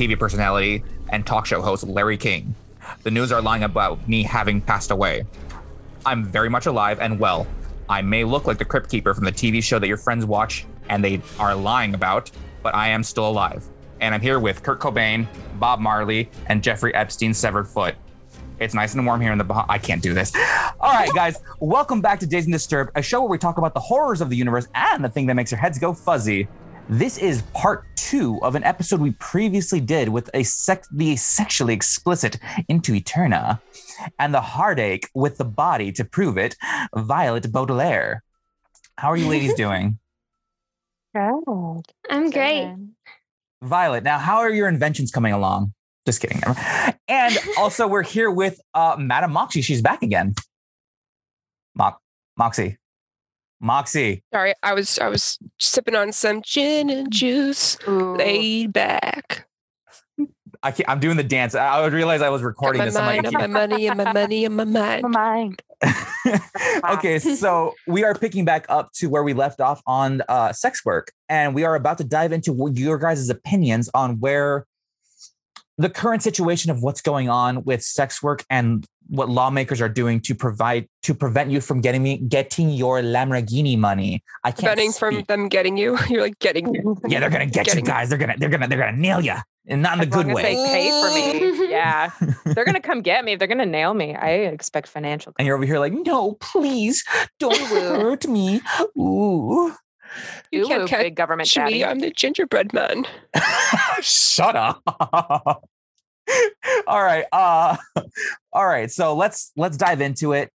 TV personality and talk show host Larry King. The news are lying about me having passed away. I'm very much alive and well. I may look like the Crypt Keeper from the TV show that your friends watch and they are lying about, but I am still alive. And I'm here with Kurt Cobain, Bob Marley, and Jeffrey Epstein's severed foot. It's nice and warm here in the Bah- I can't do this. All right, guys, welcome back to Days and Disturbed, a show where we talk about the horrors of the universe and the thing that makes your heads go fuzzy. This is part two of an episode we previously did with a sec- the sexually explicit Into Eterna and the heartache with the body to prove it, Violet Baudelaire. How are you ladies doing? Good. I'm great. Violet, now how are your inventions coming along? Just kidding. And also, we're here with uh, Madam Moxie. She's back again. Mo- Moxie. Moxie. Sorry, I was I was sipping on some gin and juice, Ooh. laid back. I can't, I'm doing the dance. I, I would realize I was recording my this. I'm mind like, my money and my money and my mind. My mind. okay, so we are picking back up to where we left off on uh, sex work, and we are about to dive into your guys' opinions on where the current situation of what's going on with sex work and what lawmakers are doing to provide to prevent you from getting me getting your Lamborghini money. I can't Preventing from them getting you. You're like getting you. Yeah, they're gonna get you guys. They're gonna they're gonna they're gonna nail you, and not in a good as way. They pay for me. Yeah. They're gonna come get me. They're gonna nail me. I expect financial. and you're over here like, no, please don't hurt me. Ooh. You Ooh, can't catch big government me. daddy. I'm the gingerbread man. Shut up. all right. Uh all right. So let's let's dive into it.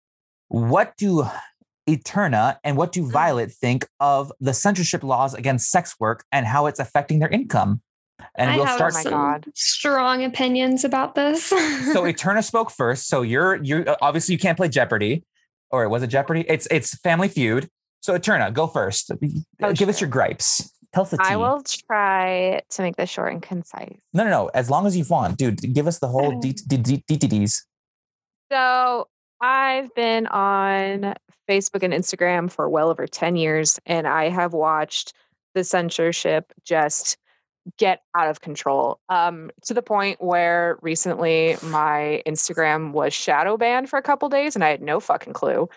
What do Eterna and what do Violet think of the censorship laws against sex work and how it's affecting their income? And I we'll have start. Oh my God. strong opinions about this. so Eterna spoke first. So you're you obviously you can't play Jeopardy, or was it Jeopardy? It's it's Family Feud. So Eterna, go first. Oh, Give us your gripes. Tell us the tea. I will try to make this short and concise. No, no, no. As long as you want, dude. Give us the whole D- DTDs. So I've been on Facebook and Instagram for well over 10 years, and I have watched the censorship just get out of control um, to the point where recently my Instagram was shadow banned for a couple days, and I had no fucking clue.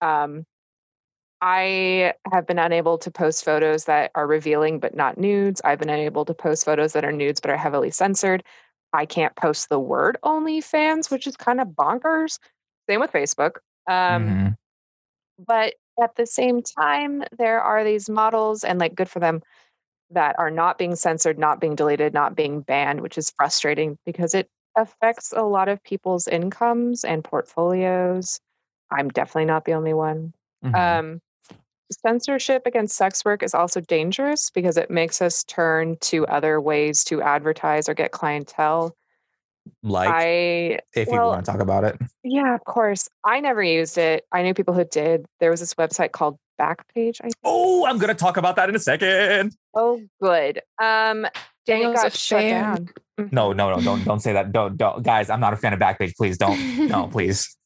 Um, I have been unable to post photos that are revealing but not nudes. I've been unable to post photos that are nudes but are heavily censored. I can't post the word OnlyFans, which is kind of bonkers. Same with Facebook. Um, Mhm. But at the same time, there are these models, and like good for them, that are not being censored, not being deleted, not being banned, which is frustrating because it affects a lot of people's incomes and portfolios. I'm definitely not the only one. Mhm. Um, censorship against sex work is also dangerous because it makes us turn to other ways to advertise or get clientele. like, I if you want to talk about it. yeah, of course. I never used it. I knew people who did. There was this website called Backpage. I think. Oh, I'm gonna talk about that in a second. Oh, good. Um, and it Daniel's a got shut fan. down. Mhm. No, no, no, don't don't say that. Don't, don't, guys. I'm not a fan of Backpage. Please don't. No, please.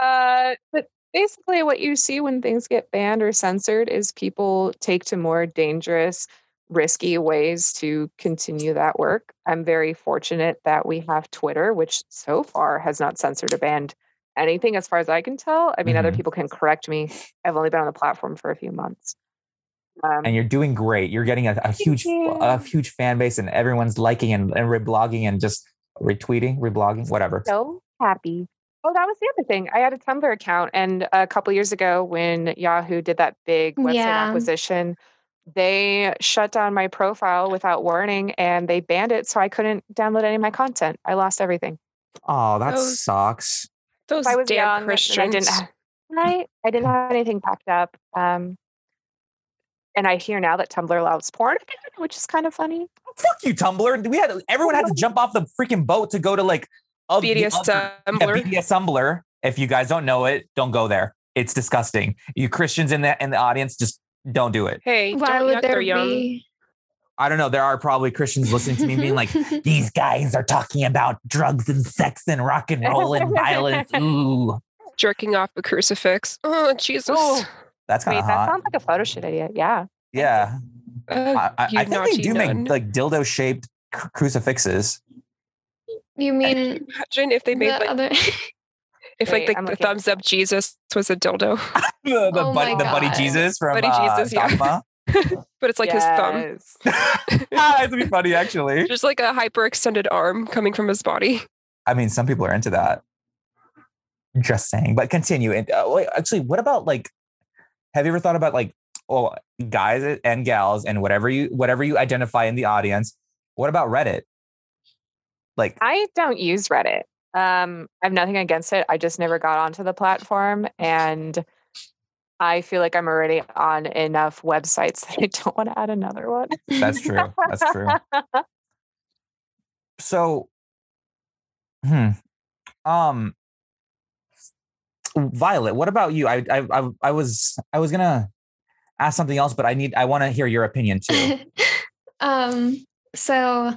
Uh, but basically, what you see when things get banned or censored is people take to more dangerous, risky ways to continue that work. I'm very fortunate that we have Twitter, which so far has not censored or banned anything, as far as I can tell. I mean, other Mhm. people can correct me. I've only been on the platform for a few months. Um, And you're doing great. You're getting a, a huge, you. a huge fan base, and everyone's liking and, and reblogging and just retweeting, reblogging, whatever. so happy. Oh, that was the other thing. I had a Tumblr account, and a couple years ago, when Yahoo did that big website Yeah. acquisition, they shut down my profile without warning, and they banned it, so I couldn't download any of my content. I lost everything. Oh, that Those- sucks. Those I was damn young, Christians. I didn't. ha- Right, I didn't have anything packed up. Um, and I hear now that Tumblr allows porn again, which is kind of funny. Fuck you, Tumblr. We had everyone had to jump off the freaking boat to go to like of the BDS Yeah, Tumblr. BDS If you guys don't know it, don't go there. It's disgusting. You Christians in the in the audience, just don't do it. Hey, Why don't would there their be? I don't know. There are probably Christians listening to me being like, these guys are talking about drugs and sex and rock and roll and violence. Ooh. jerking off a crucifix. Oh, Jesus. Oh. That's kind Wait, of that sounds like a photo shoot idea. Yeah. yeah. Uh, I, I, I think they do nun. make like dildo shaped cru- crucifixes. You mean Imagine if they made the like other? if Wait, like the, the thumbs up Jesus was a dildo, the the, Oh buddy, my the buddy Jesus from Buddy uh, Jesus, yeah. But it's like his thumb, Yes. That'd be funny, actually. just like a hyperextended arm coming from his body. I mean, some people are into that. Just saying, but continue. And uh, wait, actually, what about like? Have you ever thought about like, oh, guys and gals and whatever you whatever you identify in the audience? What about Reddit? Like, I don't use Reddit. Um, I have nothing against it. I just never got onto the platform, and I feel like I'm already on enough websites that I don't want to add another one. that's true. That's true. So, hmm, um, Violet, what about you? I, I, I, I was, I was gonna ask something else, but I need, I want to hear your opinion too. um, so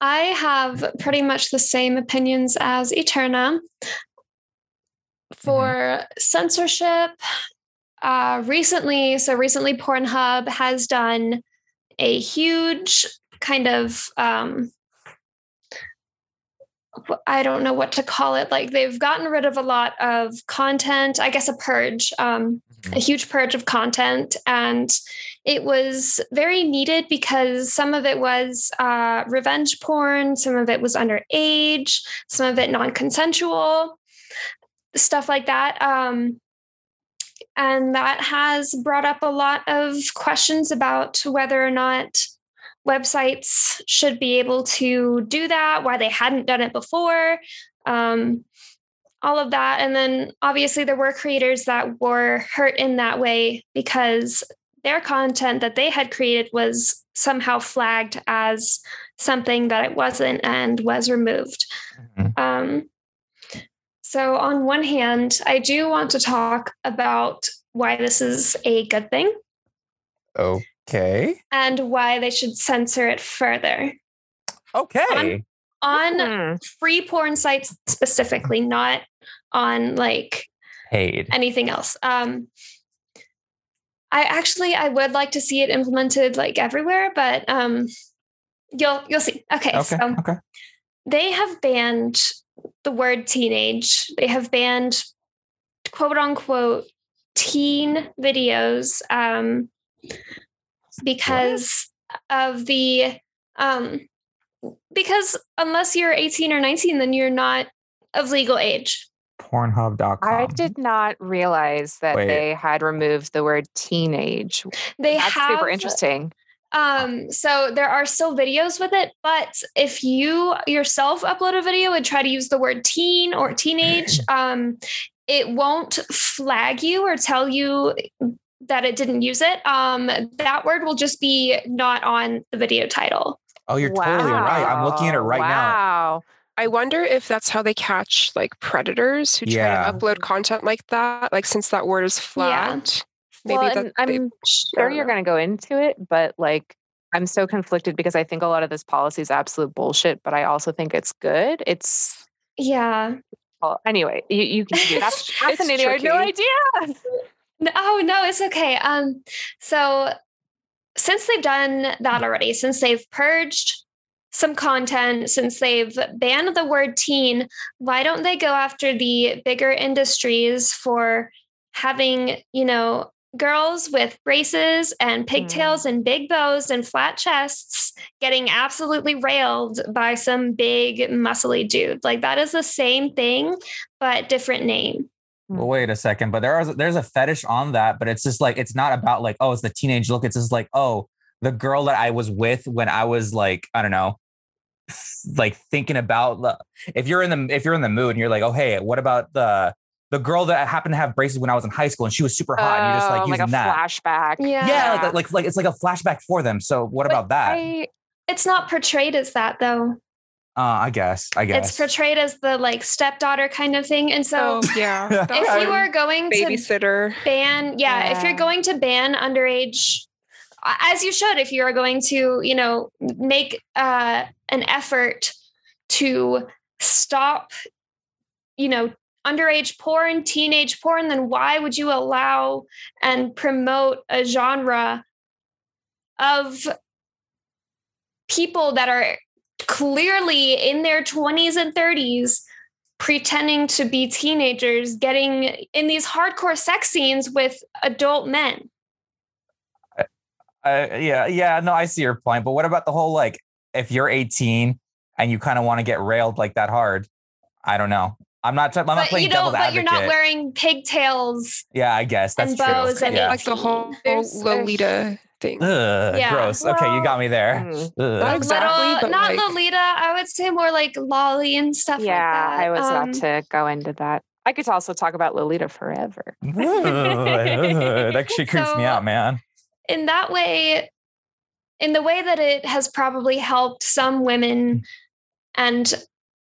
I have pretty much the same opinions as Eterna. For censorship, uh, recently, so recently Pornhub has done a huge kind of um, I don't know what to call it. Like they've gotten rid of a lot of content, I guess a purge, um, a huge purge of content. And it was very needed because some of it was uh, revenge porn, some of it was underage, some of it non consensual, stuff like that. Um, and that has brought up a lot of questions about whether or not websites should be able to do that, why they hadn't done it before, um, all of that. And then obviously, there were creators that were hurt in that way because their content that they had created was somehow flagged as something that it wasn't and was removed. Mhm. Um, so, on one hand, I do want to talk about why this is a good thing Okay. and why they should censor it further Okay. on Hmm. free porn sites specifically, not on like Paid. anything else. Um, I actually I would like to see it implemented like everywhere, but um, you'll you'll see. Okay, Okay. so Okay. they have banned the word teenage. They have banned quote unquote teen videos um, because of the um, because unless you're 18 or 19, then you're not of legal age. Pornhub.com. I did not realize that Wait. they had removed the word teenage. They That's have super interesting. Um, so there are still videos with it, but if you yourself upload a video and try to use the word teen or teenage, um, it won't flag you or tell you that it didn't use it. Um, that word will just be not on the video title. Oh, you're totally right. I'm looking at it Wow. right now. Wow. I wonder if that's how they catch like predators who try to upload content like that. Like since that word is flagged, maybe Well, that I'm they- sure you're going to go into it, but like, I'm so conflicted because I think a lot of this policy is absolute bullshit, but I also think it's good. It's Yeah. well, anyway. You, you can do that's It's fascinating. I had no idea. No, oh no, it's okay. Um, so since they've done that already, since they've purged some content, since they've banned the word teen, why don't they go after the bigger industries for having, you know, girls with braces and pigtails mm. and big bows and flat chests getting absolutely railed by some big muscly dude? Like that is the same thing, but different name. Well, wait a second, but there is there's a fetish on that, but it's just like it's not about like oh it's the teenage look. It's just like oh the girl that I was with when I was like I don't know, like thinking about the, if you're in the if you're in the mood and you're like oh hey what about the the girl that happened to have braces when I was in high school and she was super hot and you're just like Oh, using a that. flashback. Yeah. Yeah, like, like like it's like a flashback for them. So what But about that? I, It's not portrayed as that though. uh, I guess I guess It's portrayed as the like stepdaughter kind of thing. And so Oh yeah, If if you are going to babysitter. ban, yeah, if you're going to ban underage, as you should, if you are going to, you know, make uh, an effort to stop, you know, underage porn, teenage porn, then why would you allow and promote a genre of people that are clearly in their 20s and 30s pretending to be teenagers getting in these hardcore sex scenes with adult men? Uh, yeah, yeah, no, I see your point. But what about the whole like, if you're 18 and you kind of want to get railed like that hard? I don't know. I'm not. I'm not But playing you don't. devil's But you're advocate. not wearing pigtails. yeah, I guess that's and true. bows and yeah. Like the whole There's- Lolita thing. Ugh, Yeah. gross. okay, you got me there. mm. Not exactly, Little, but not like- Lolita. I would say more like Lolly and stuff yeah, like that. I was Um, about to go into that. I could also talk about Lolita forever. Ugh, that actually creeps me out, man. In that way, in the way that it has probably helped some women mm. and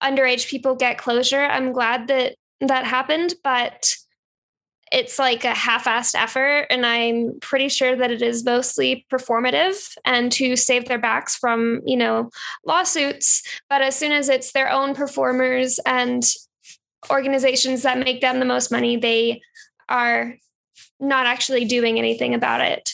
underage people get closure, I'm glad that that happened, but it's like a half-assed effort and i'm pretty sure that it is mostly performative and to save their backs from you know lawsuits but as soon as it's their own performers and organizations that make them the most money they are not actually doing anything about it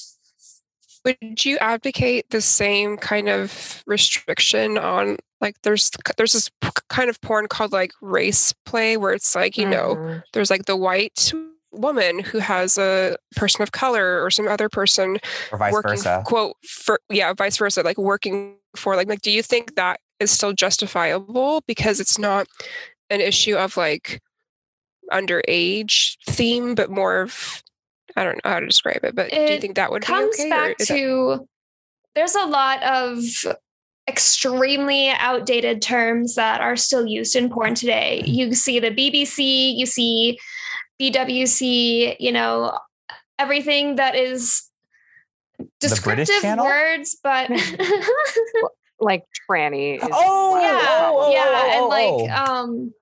Would you advocate the same kind of restriction on like there's there's this kind of porn called like race play where it's like you know Mhm. there's like the white woman who has a person of color or some other person Or vice working versa. quote for yeah vice versa like working for like like do you think that is still justifiable because it's not an issue of like underage theme but more of i don't know how to describe it but do you think that would comes be okay or back is that- to there's a lot of extremely outdated terms that are still used in porn today. Mm-hmm. You see the BBC, you see BWC, you know, everything that is descriptive words, but Like tranny. is Oh, one of the yeah, oh, oh, yeah, oh, and oh, like oh. um,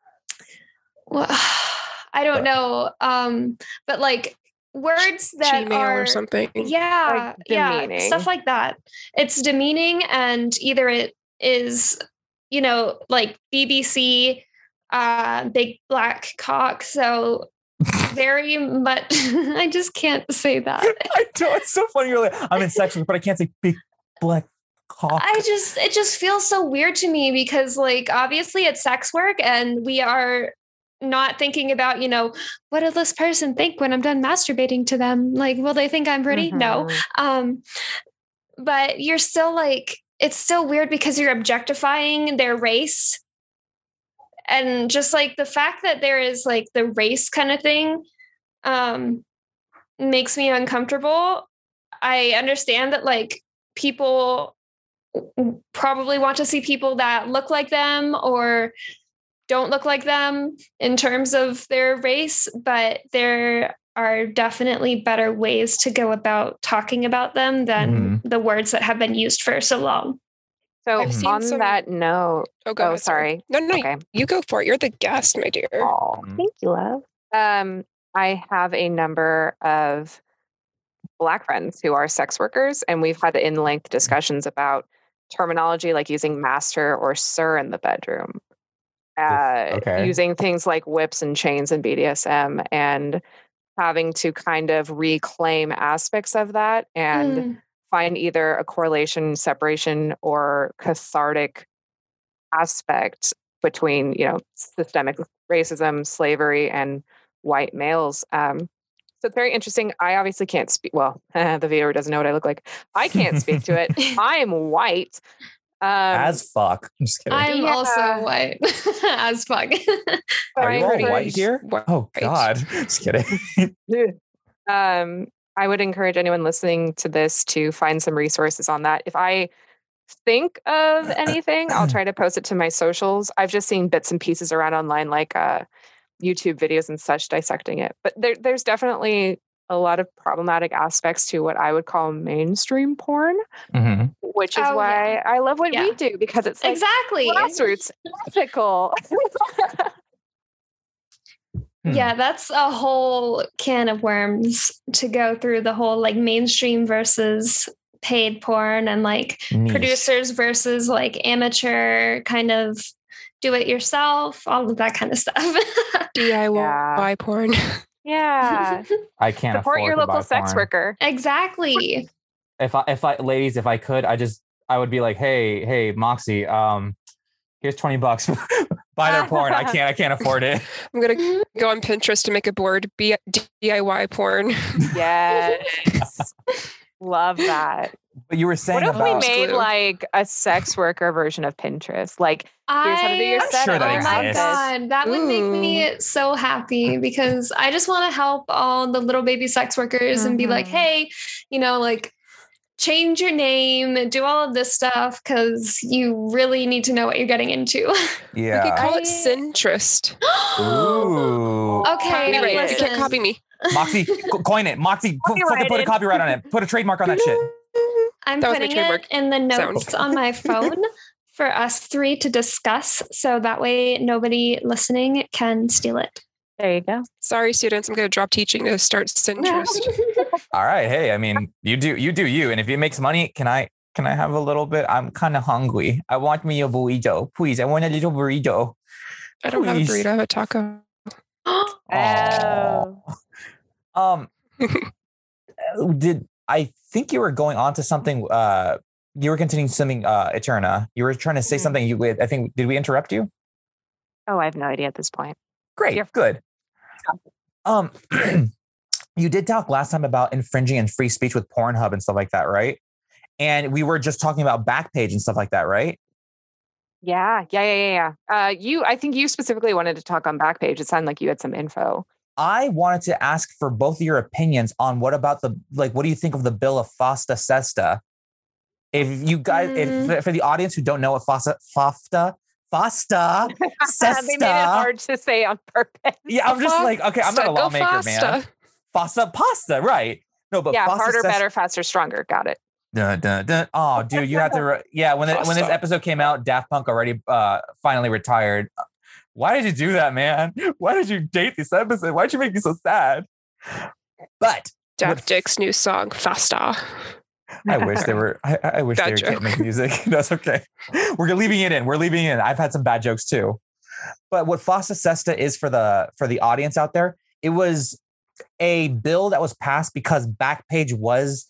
well, I don't know, um, but like words that Gmail are or something yeah, yeah, stuff like that. It's demeaning, and either it is, you know, like BBC, uh, big black cock. So very much, I just can't say that. I know it's so funny. You're like, I'm in sex, work, but I can't say big black cock. I just it just feels so weird to me because like obviously it's sex work and we are not thinking about, you know, what will this person think when I'm done masturbating to them? Like, will they think I'm pretty? No. Mhm. Um, but you're still like, it's still weird because you're objectifying their race. And just like the fact that there is like the race kind of thing um, makes me uncomfortable. I understand that like people probably want to see people that look like them or don't look like them in terms of their race, but there are definitely better ways to go about talking about them than the words that have been used for so long. So I've seen on some- that note, oh go oh ahead, sorry. no no Okay. you go for it you're the guest my dear Oh, Mm. thank you, love. Um, I have a number of black friends who are sex workers, and we've had in-length discussions about terminology like using master or sir in the bedroom. Uh, okay. using things like whips and chains and BDSM and having to kind of reclaim aspects of that and Mm. find either a correlation, separation, or cathartic aspect between, you know, systemic racism, slavery, and white males. Um, so it's very interesting. I obviously can't speak. Well, the viewer doesn't know what I look like. I can't speak to it. I'm white. Um, As fuck. I'm just kidding. I'm Yeah. also white as fuck. Are I you all encourage- white here? White. Oh God. Just kidding. um, I would encourage anyone listening to this to find some resources on that. If I think of anything, I'll try to post it to my socials. I've just seen bits and pieces around online, like uh, YouTube videos and such, dissecting it. But there, there's definitely a lot of problematic aspects to what I would call mainstream porn, Mhm. which is Oh, why yeah. I love what Yeah. we do because it's like exactly. grassroots, ethical. Hmm. Yeah, that's a whole can of worms to go through the whole like mainstream versus paid porn and like Niche. producers versus like amateur kind of do it yourself, all of that kind of stuff. DIY Yeah. porn. Yeah. I can't Support afford your local sex porn. worker. exactly. If I, if I, ladies, if I could, I just, I would be like, hey, hey, Moxie, um, here's twenty bucks. buy their porn. I can't, I can't afford it. I'm gonna go on Pinterest to make a board. B- DIY porn. Yes. Love that. But you were saying What if about. we made Glue. like a sex worker version of Pinterest? Like, Here's how to do your I- set sure that oh my god, that would make me so happy because I just want to help all the little baby sex workers and be like, Mhm. hey, you know, like change your name, do all of this stuff because you really need to know what you're getting into. Yeah, We could call I- it Sintrist. Ooh. Okay, Copyright. You can't copy me. Moxie, coin it. Moxie, put, fucking put a copyright on it. Put a trademark on that shit. I'm That putting it in the sound. notes on my phone for us three to discuss so that way nobody listening can steal it. there you go. Sorry, students. I'm gonna drop teaching to start Sintrist. All right. Hey, I mean, you do, you do you. And if it makes money, can I, can I have a little bit? I'm kind of hungry. I want me a burrito. Please. I want a little burrito. I don't have a burrito. I have a taco. Oh. Um, did I think you were going on to something? Uh, you were continuing something, uh, Eterna. You were trying to say Mhm. something. You, I think, did we interrupt you? Oh, I have no idea at this point. Great, You're- good. Um, you did talk last time about infringing and free speech with Pornhub and stuff like that, right? And we were just talking about Backpage and stuff like that, right? Yeah, yeah, yeah, yeah, yeah. Uh, you, I think you specifically wanted to talk on Backpage. It sounded like you had some info. I wanted to ask for both of your opinions on what about the like. What do you think of the bill of FOSTA SESTA? If you guys, Mm. if for the audience who don't know what FOSTA FOSTA FOSTA they made it hard to say on purpose. yeah, I'm just like, okay, I'm not a lawmaker, man. faster. FOSTA pasta, right? No, but yeah, FOSTA harder, SESTA better, faster, stronger. Got it. Dun, dun, dun. Oh, dude, you have to. Re- yeah, when it, when this episode came out, Daft Punk already uh finally retired. Why did you do that, man? Why did you date this episode? Why'd you make me so sad? But Daft Dick's new song, Faster. I wish they were. I, I wish Bad they could make music. That's okay. We're leaving it in. We're leaving it in. I've had some bad jokes too. But what Fosta Sesta is for the for the audience out there, it was a bill that was passed because Backpage was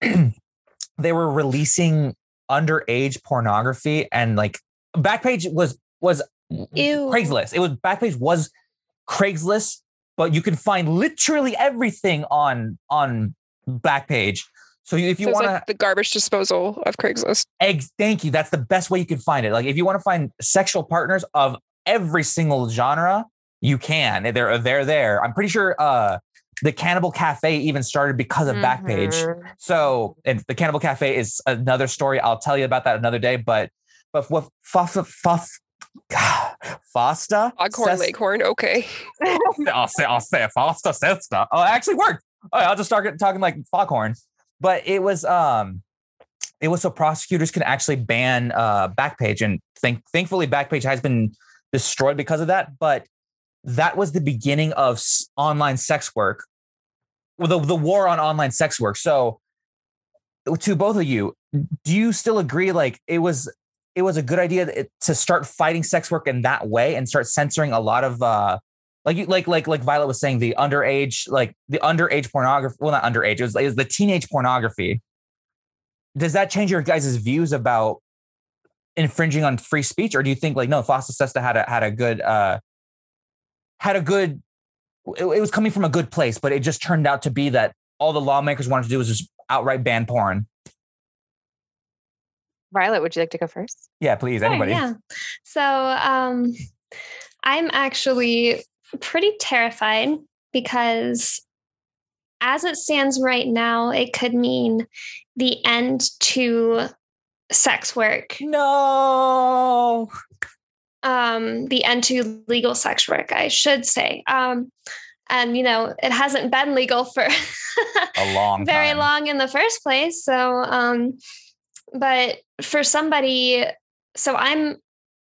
they were releasing underage pornography and like Backpage was was Ew. Craigslist. It was Backpage was Craigslist, but you can find literally everything on on Backpage. So if you So want to, like the garbage disposal of Craigslist. eggs, thank you. That's the best way you can find it. Like if you want to find sexual partners of every single genre, you can. They're they're there. I'm pretty sure uh the Cannibal Cafe even started because of Backpage. Mhm. So, and the Cannibal Cafe is another story. I'll tell you about that another day. But, but what Fosta, Fosta, Fosta, Foghorn Ses- Leghorn. Okay. I'll say, I'll say Fosta Sesta. Oh, it actually worked. Oh, I'll just start talking like Foghorn. But it was, um, it was so prosecutors can actually ban uh, Backpage, and thank, thankfully Backpage has been destroyed because of that. But that was the beginning of s- online sex work, well, the the war on online sex work. So, to both of you, do you still agree? Like it was, it was a good idea to start fighting sex work in that way and start censoring a lot of. uh like you like like like Violet was saying, the underage, like the underage pornography. Well, not underage. It was, it was the teenage pornography. Does that change your guys' views about infringing on free speech, or do you think like no, Fosta Sesta had a had a good uh had a good it, it was coming from a good place, but it just turned out to be that all the lawmakers wanted to do was just outright ban porn. Violet, would you like to go first? Yeah, please, Sure, anybody. Yeah. So um, I'm actually pretty terrified because as it stands right now, it could mean the end to sex work, No. um, the end to legal sex work, I should say. Um, and, you know, it hasn't been legal for A long very time. long in the first place. So, um, but for somebody, so I'm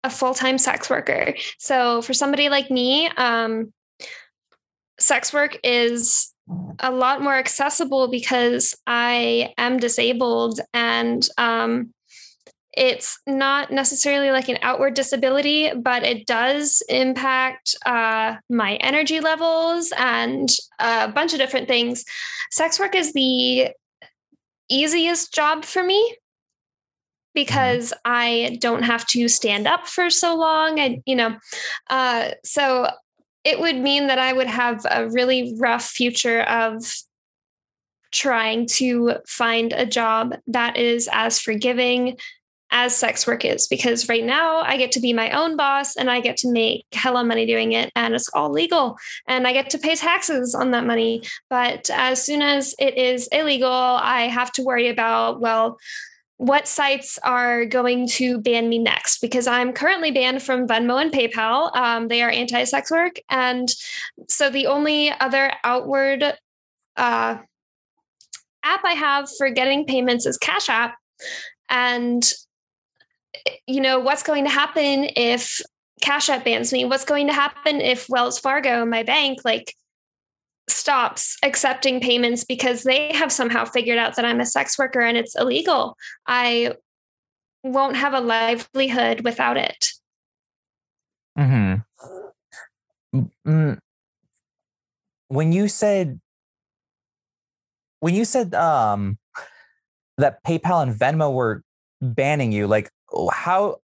a full time sex worker. So for somebody like me, um, sex work is a lot more accessible because I am disabled and um, it's not necessarily like an outward disability, but it does impact uh, my energy levels and a bunch of different things. Sex work is the easiest job for me because I don't have to stand up for so long. And, you know, uh, so it would mean that I would have a really rough future of trying to find a job that is as forgiving as sex work is because right now I get to be my own boss and I get to make hella money doing it and it's all legal and I get to pay taxes on that money. But as soon as it is illegal, I have to worry about, well, what sites are going to ban me next because I'm currently banned from Venmo and PayPal. Um, they are anti sex work. And so the only other outward uh, app I have for getting payments is Cash App. And you know, what's going to happen if Cash App bans me? What's going to happen if Wells Fargo, my bank, like stops accepting payments because they have somehow figured out that I'm a sex worker and it's illegal? I won't have a livelihood without it. Hmm. When you said when you said um that PayPal and Venmo were banning you, like how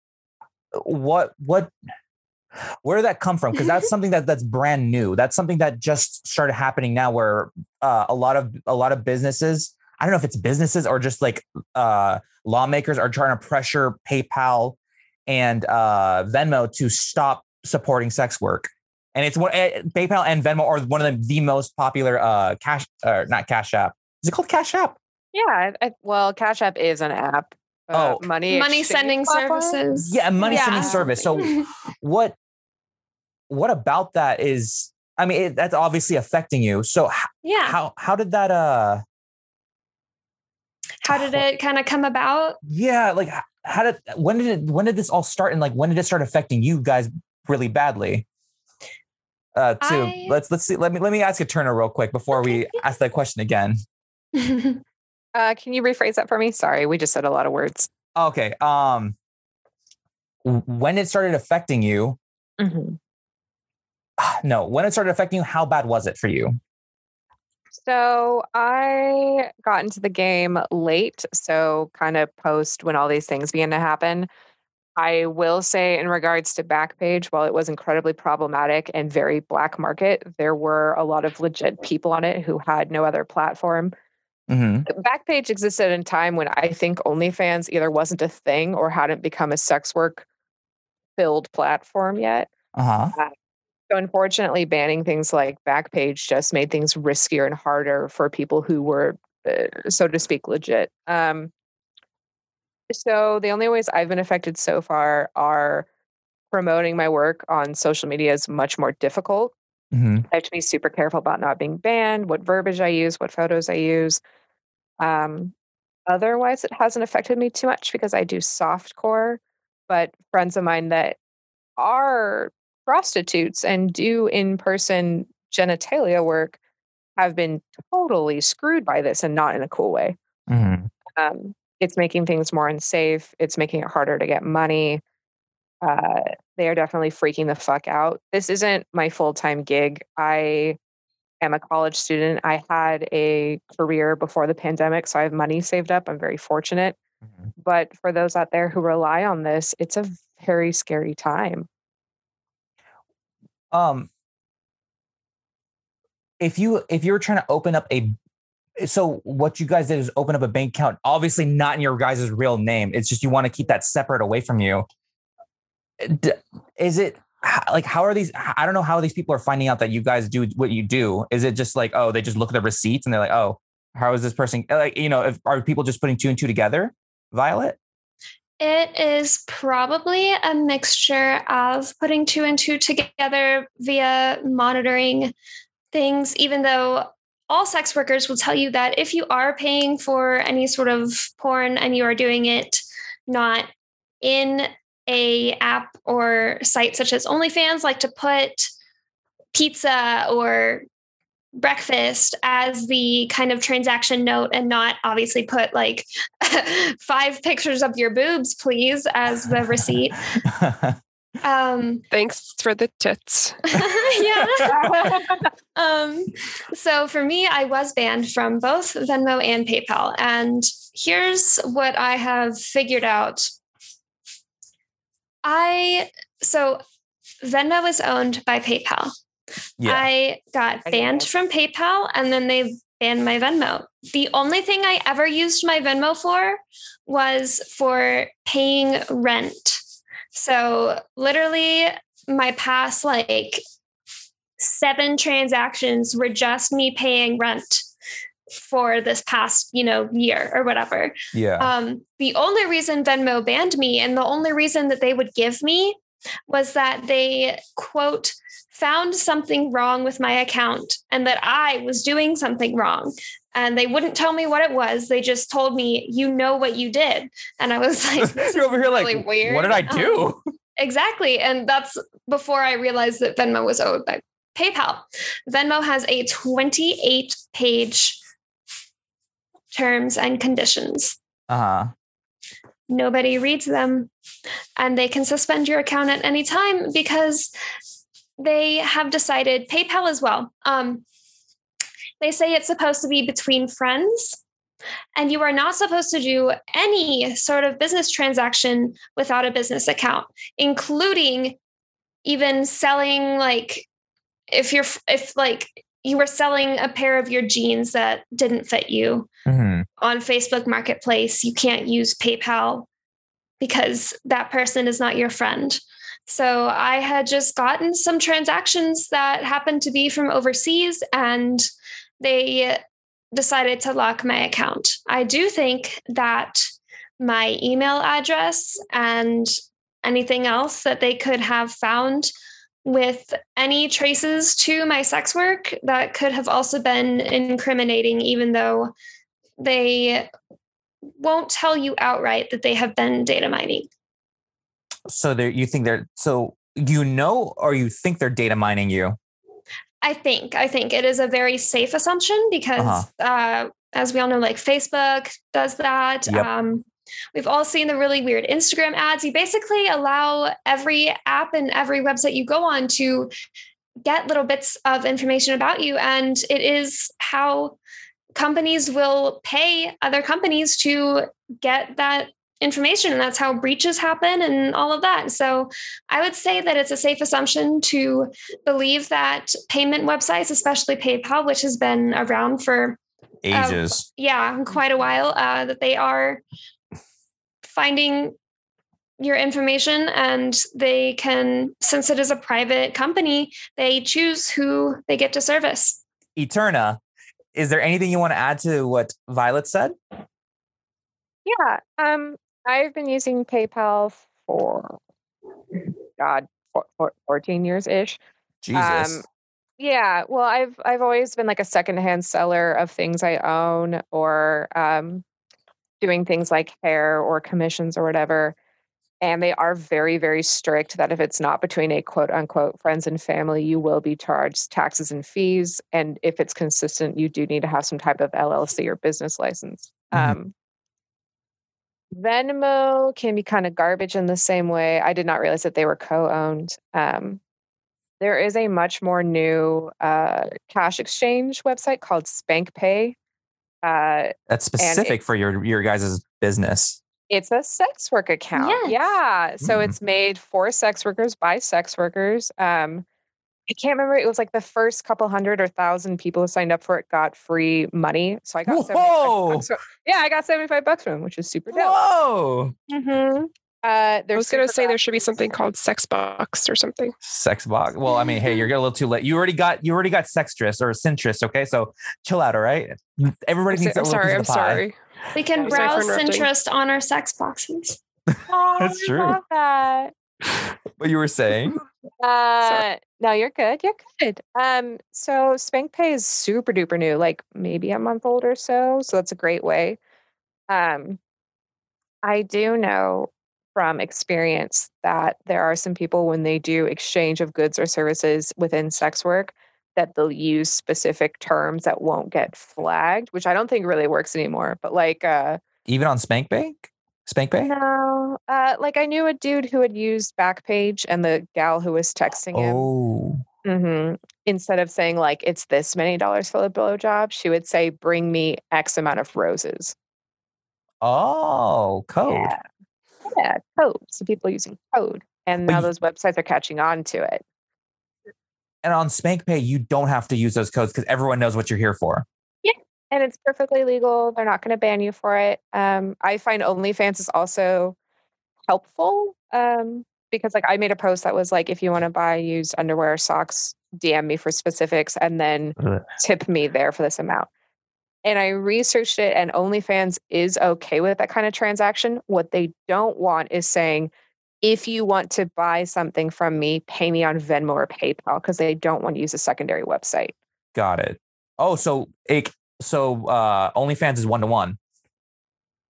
what what where did that come from? Because that's something that that's brand new. That's something that just started happening now where uh, a lot of a lot of businesses i don't know if it's businesses or just like uh, lawmakers are trying to pressure paypal and uh, venmo to stop supporting sex work. And it's what eh, paypal and venmo are one of the, the most popular uh, cash or not cash app. Is it called cash app? Yeah I, well cash app is an app uh, Oh. money Money sending platform? services. yeah money sending service so what what about that is i mean it, that's obviously affecting you so h- yeah. how how did that uh How did it kind of come about? yeah like how did when did it when did this all start and like when did it start affecting you guys really badly uh to I- let's let's see let me let me ask Eterna real quick before we ask that question again Uh, can you rephrase that for me? Sorry, we just said a lot of words. okay um when it started affecting you no when it started affecting you how bad was it for you So I got into the game late, so kind of post when all these things began to happen. I will say, in regards to Backpage, while it was incredibly problematic and very black market, there were a lot of legit people on it who had no other platform. Hmm Backpage existed in a time when I think OnlyFans either wasn't a thing or hadn't become a sex work filled platform yet. uh-huh So unfortunately, banning things like Backpage just made things riskier and harder for people who were, uh, so to speak, legit. Um, so the only ways I've been affected so far are promoting my work on social media is much more difficult. hmm I have to be super careful about not being banned, what verbiage I use, what photos I use. Um, otherwise, it hasn't affected me too much because I do soft core, But friends of mine that are prostitutes and do in person genitalia work have been totally screwed by this and not in a cool way. hmm Um, it's making things more unsafe, it's making it harder to get money. Uh, they are definitely freaking the fuck out. This isn't my full time gig. I am a college student. I had a career before the pandemic, so I have money saved up. I'm very fortunate. Mhm. But for those out there who rely on this, it's a very scary time. um if you if you were trying to open up a so what you guys did is open up a bank account obviously not in your guys' real name it's just you want to keep that separate away from you is it like how are these i don't know how these people are finding out that you guys do what you do. Is it just like oh they just look at the receipts and they're like oh how is this person eh, like you know if are people just putting two and two together violet? It is probably a mixture of putting two and two together via monitoring things, even though all sex workers will tell you that if you are paying for any sort of porn and you are doing it not in a app or site such as OnlyFans, like to put pizza or breakfast as the kind of transaction note and not obviously put like five pictures of your boobs, please, as the receipt. Um, Thanks for the tits. yeah. um, so for me, I was banned from both Venmo and PayPal. And here's what I have figured out. I, so Venmo was owned by PayPal. yeah. I got banned know. from PayPal and then they banned my Venmo. The only thing I ever used my Venmo for was for paying rent. So literally my past like seven transactions were just me paying rent for this past, you know, year or whatever. yeah. Um, the only reason Venmo banned me and the only reason that they would give me was that they, quote, found something wrong with my account and that I was doing something wrong. And they wouldn't tell me what it was. They just told me, you know what you did. And I was like, You're over here like, weird. what did I Um, do? Exactly. And that's before I realized that Venmo was owed by PayPal. Venmo has a 28 page terms and conditions. Uh huh. Nobody reads them. And they can suspend your account at any time because they have decided, PayPal as well. Um, they say it's supposed to be between friends. And you are not supposed to do any sort of business transaction without a business account, including even selling like if you're if like you were selling a pair of your jeans that didn't fit you hmm on Facebook Marketplace, you can't use PayPal because that person is not your friend. So I had just gotten some transactions that happened to be from overseas and they decided to lock my account. I do think that my email address and anything else that they could have found with any traces to my sex work that could have also been incriminating, even though they won't tell you outright that they have been data mining. So there, you think they're so you know, or you think they're data mining you? I think. I think it is a very safe assumption because, Uh-huh. uh, as we all know, like Facebook does that. Yep. Um, we've all seen the really weird Instagram ads. You basically allow every app and every website you go on to get little bits of information about you. And it is how companies will pay other companies to get that information. And that's how breaches happen and all of that. So I would say that it's a safe assumption to believe that payment websites, especially PayPal, which has been around for Ages. yeah quite a while, uh, that they are finding your information and they can since it is a private company they choose who they get to service Eterna, is there anything you want to add to what Violet said? Yeah. Um, I've been using PayPal for God, four, four, 14 years ish. Jesus. Um, yeah, well, I've I've always been like a secondhand seller of things I own, or um, doing things like hair or commissions or whatever. And they are very, very strict that if it's not between a quote unquote friends and family, you will be charged taxes and fees. And if it's consistent, you do need to have some type of LLC or business license. Mhm. Um, Venmo can be kind of garbage in the same way. I did not realize that they were co-owned. Um, there is a much more new uh, cash exchange website called SpankPay. Uh, That's specific for your your guys' business. it's a sex work account. Yes. Yeah. So Mm. it's made for sex workers by sex workers. Um, I can't remember. It was like the first couple hundred or thousand people who signed up for it got free money. So I got 75 Whoa! bucks. from- yeah, I got 75 bucks from them, which is super dope. Whoa! Mm-hmm. Uh, I was going to say there should be something called sex box or something. Sex box. Well, I mean, hey, you're getting a little too late. You already got you already got sextress or Sintrist. Okay, so chill out. All right. Everybody I'm, needs so- I'm that little sorry. piece I'm of the pie. sorry. we can I'm sorry for browse interrupting. Pinterest on our sex boxes Oh, That's true. that. What you were saying? Uh, no, you're good. You're good. Um, so SpankPay is super duper new, like maybe a month old or so. So that's a great way. Um, I do know from experience that there are some people when they do exchange of goods or services within sex work that they'll use specific terms that won't get flagged, which I don't think really works anymore. But like, uh, Even on Spank Bank? Spank Bank? no, uh, like I knew a dude who had used Backpage, and the gal who was texting him, Oh. hmm instead of saying like it's this many dollars for the blowjob, she would say, "Bring me X amount of roses." Oh, code. Yeah, yeah, code. So people using code, and now those websites are catching on to it. And on SpankPay, you don't have to use those codes because everyone knows what you're here for. Yeah. And it's perfectly legal. They're not going to ban you for it. Um, I find OnlyFans is also helpful um, because, like, I made a post that was like, if you want to buy used underwear or socks, DM me for specifics, and then tip me there for this amount. And I researched it, and OnlyFans is okay with that kind of transaction. What they don't want is saying, if you want to buy something from me, pay me on Venmo or PayPal because they don't want to use a secondary website. Got it. Oh, so it, so uh OnlyFans is one to one.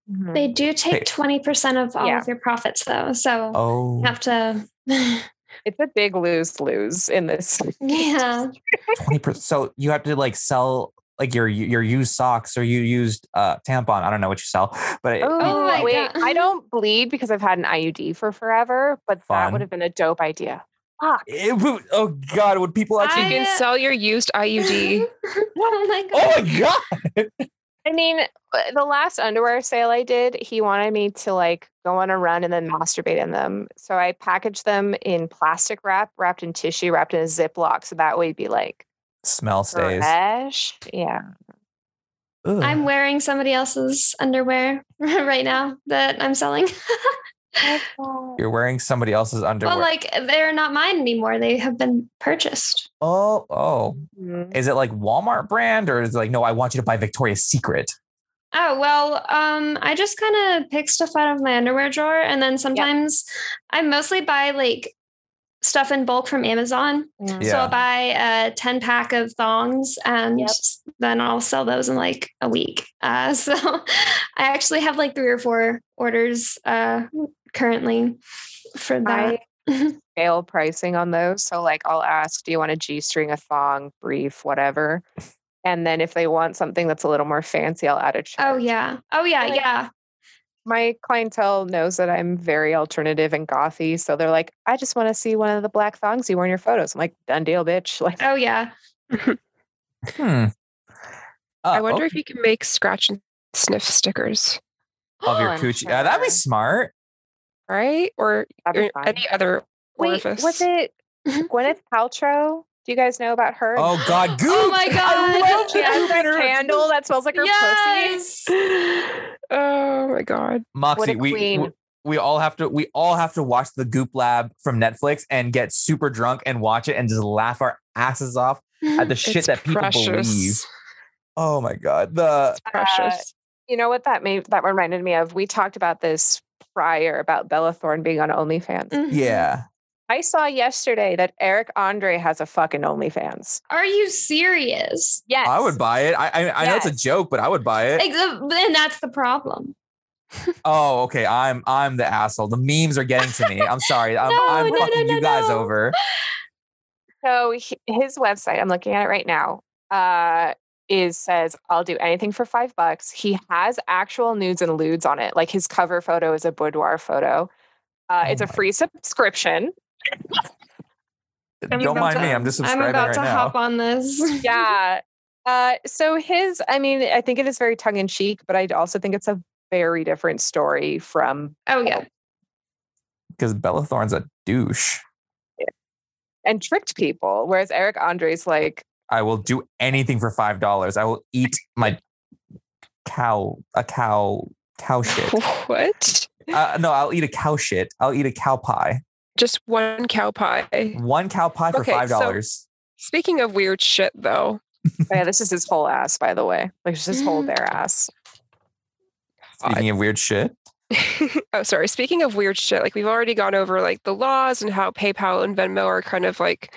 They do take 20% of all Yeah. of your profits though. So Oh, you have to It's a big lose lose in this. yeah. 20%. So you have to like sell like your your used socks or you used uh tampon. I don't know what you sell, but it- Oh my wait, God. I don't bleed because I've had an IUD for forever, but that would have been a dope idea. Fuck. it oh god, would people actually? You can sell your used IUD. oh my god. oh my god! I mean, uh, the last underwear sale I did, he wanted me to like go on a run and then masturbate in them. So I packaged them in plastic wrap, wrapped in tissue, wrapped in a Ziploc, so that way it'd be like Smell stays. fresh. Yeah. Ugh. I'm wearing somebody else's underwear right now that I'm selling. You're wearing somebody else's underwear. well, like they're not mine anymore. They have been purchased. oh, oh. Mhm. Is it like Walmart brand or is it like no? I want you to buy Victoria's Secret. Oh well, um, I just kind of pick stuff out of my underwear drawer, and then sometimes I mostly buy like stuff in bulk from Amazon. Mm. So I'll buy a ten pack of thongs, and Yep. then I'll sell those in like a week. Uh, so I actually have like three or four orders uh, currently for that. I scale pricing on those. So like I'll ask, do you want a G string, a thong, brief, whatever? And then if they want something that's a little more fancy, I'll add a oh yeah, oh yeah, Like- yeah. My clientele knows that I'm very alternative and gothy. So they're like, I just want to see one of the black thongs you wear in your photos. I'm like, done deal, bitch. Like Oh yeah. Hmm. I Uh, wonder okay. if you can make scratch and sniff stickers, of your I'm coochie. Yeah, that'd be smart. right? Or, or any other Wait, orifice. was it Gwyneth Paltrow? Do you guys know about her? Oh God, goop! Oh my God, I God. love she the has that her- candle that smells like her pussy. oh my god. Moxie, we, we we all have to we all have to watch the Goop Lab from Netflix and get super drunk and watch it and just laugh our asses off at the shit that people precious. believe. Oh my God, the It's precious. You know what that made that reminded me of? We talked about this prior about Bella Thorne being on OnlyFans. Mhm. yeah. I saw yesterday that Eric Andre has a fucking OnlyFans. Are you serious? Yes. I would buy it. I I, I know it's a joke, but I would buy it. Ex- And that's the problem. Oh, okay. I'm I'm the asshole. The memes are getting to me. I'm sorry. I'm No, I'm no, no, fucking no, you guys over. So he- his website, I'm looking at it right now, uh, is says I'll do anything for five bucks. He has actual nudes and lewds on it. Like his cover photo is a boudoir photo. Uh, Oh it's a free subscription. I'm Don't about mind me. I'm just subscribing I'm about right to now. hop on this. Yeah. Uh, so his, I mean, I think it is very tongue in cheek, but I also think it's a very different story from Oh yeah. Because Bella Thorne's a douche. and tricked people. Whereas Eric Andre's like, I will do anything for five dollars. I will eat my cow, a cow, cow shit. what? uh, no, I'll eat a cow shit. I'll eat a cow pie. Just one cow pie. One cow pie for Okay, five so- dollars. Speaking of weird shit, though, oh, yeah, this is his whole ass, by the way. Like it's his whole bare ass. Speaking of weird shit, oh sorry. Speaking of weird shit, like we've already gone over like the laws and how PayPal and Venmo are kind of like,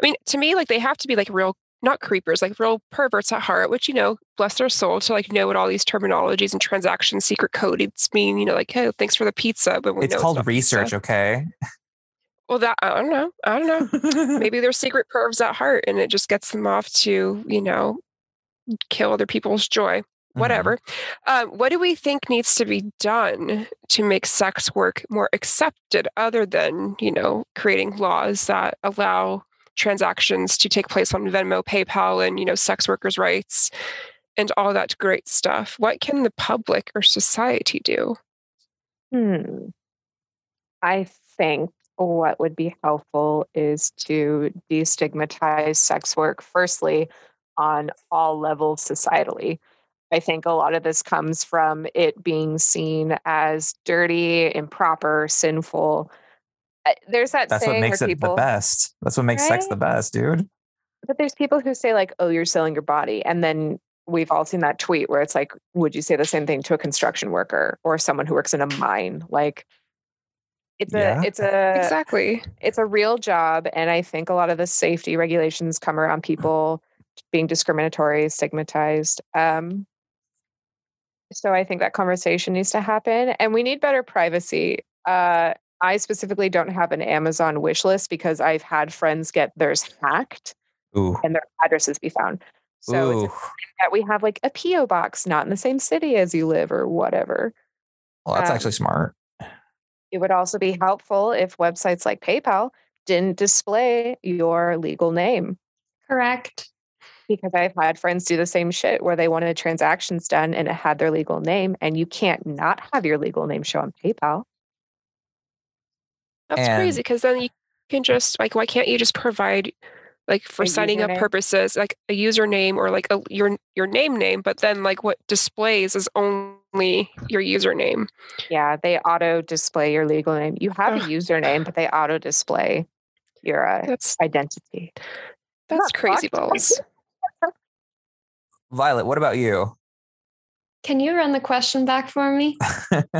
I mean, to me, like they have to be like real, not creepers, like real perverts at heart. Which you know, bless their soul to like know what all these terminologies and transaction secret codes mean. You know, like hey, thanks for the pizza, but we it's know called not research. pizza. Okay. Well, that I don't know. I don't know. Maybe they're secret pervs at heart, and it just gets them off to you know kill other people's joy. Mm-hmm. Whatever. Um, what do we think needs to be done to make sex work more accepted, other than you know creating laws that allow transactions to take place on Venmo, PayPal, and you know sex workers' rights and all that great stuff? What can the public or society do? Hmm. I think what would be helpful is to destigmatize sex work, firstly, on all levels societally. I think a lot of this comes from it being seen as dirty, improper, sinful. There's that That's what saying makes where it people, the best. That's what makes sex the best, dude. but there's people who say like, "Oh, you're selling your body," and then we've all seen that tweet where it's like, "Would you say the same thing to a construction worker or someone who works in a mine?" Like, it's Yeah. a it's a Exactly. it's a real job and i think a lot of the safety regulations come around people being discriminatory stigmatized um, so i think that conversation needs to happen and we need better privacy uh, i specifically don't have an amazon wish list because i've had friends get theirs hacked Ooh. and their addresses be found so Ooh. important that we have like a po box not in the same city as you live or whatever Well, that's um, actually smart. It would also be helpful if websites like PayPal didn't display your legal name Correct. because I've had friends do the same shit where they wanted transactions done and it had their legal name and you can't not have your legal name show on PayPal. That's And- crazy because then you can just like, why can't you just provide like for A signing up purposes, like a username or like a, your your name name, but then like what displays is only your username. Yeah, they auto display your legal name. You have a username, but they auto display your uh, That's identity. that's crazy fucked. balls. Violet, what about you? Can you run the question back for me?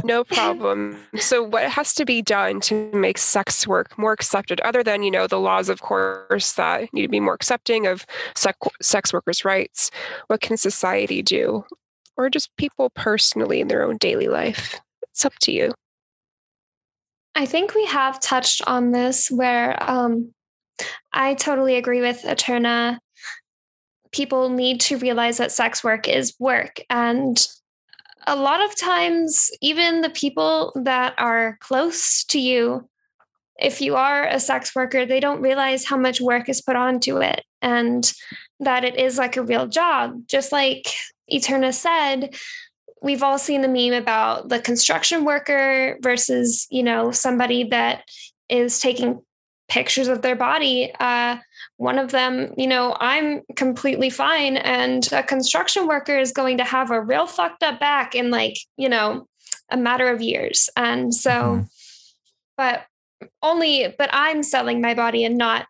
No problem. So, what has to be done to make sex work more accepted, other than you know the laws, of course, that need to be more accepting of sex, sex workers' rights? What can society do, or just people personally in their own daily life? It's up to you. I think we have touched on this where um, I totally agree with Eterna. People need to realize that sex work is work. And a lot of times, even the people that are close to you, if you are a sex worker, they don't realize how much work is put onto it and that it is like a real job. Just like Eterna said, we've all seen the meme about the construction worker versus you know somebody that is taking pictures of their body uh, one of them you know i'm completely fine and a construction worker is going to have a real fucked up back in like you know a matter of years and so Mhm. but only but i'm selling my body and not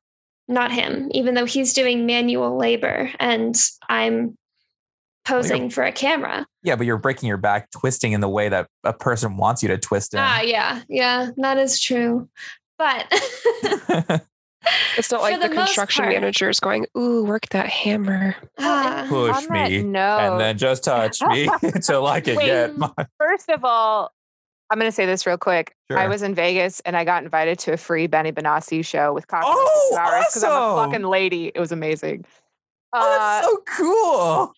not him even though he's doing manual labor and i'm posing for a camera Yeah, but you're breaking your back, twisting in the way that a person wants you to twist in. Ah, yeah, yeah, that is true. But It's not like the, the construction part. manager is going, "Ooh, work that hammer." ah, Push me, note- and then just touch me until I can Wait. get my. First of all, I'm going to say this real quick. I was in Vegas and I got invited to a free Benny Benassi show with cocktails Oh, and flowers because I'm a awesome. fucking lady. It was amazing. Oh, Uh, that's so cool.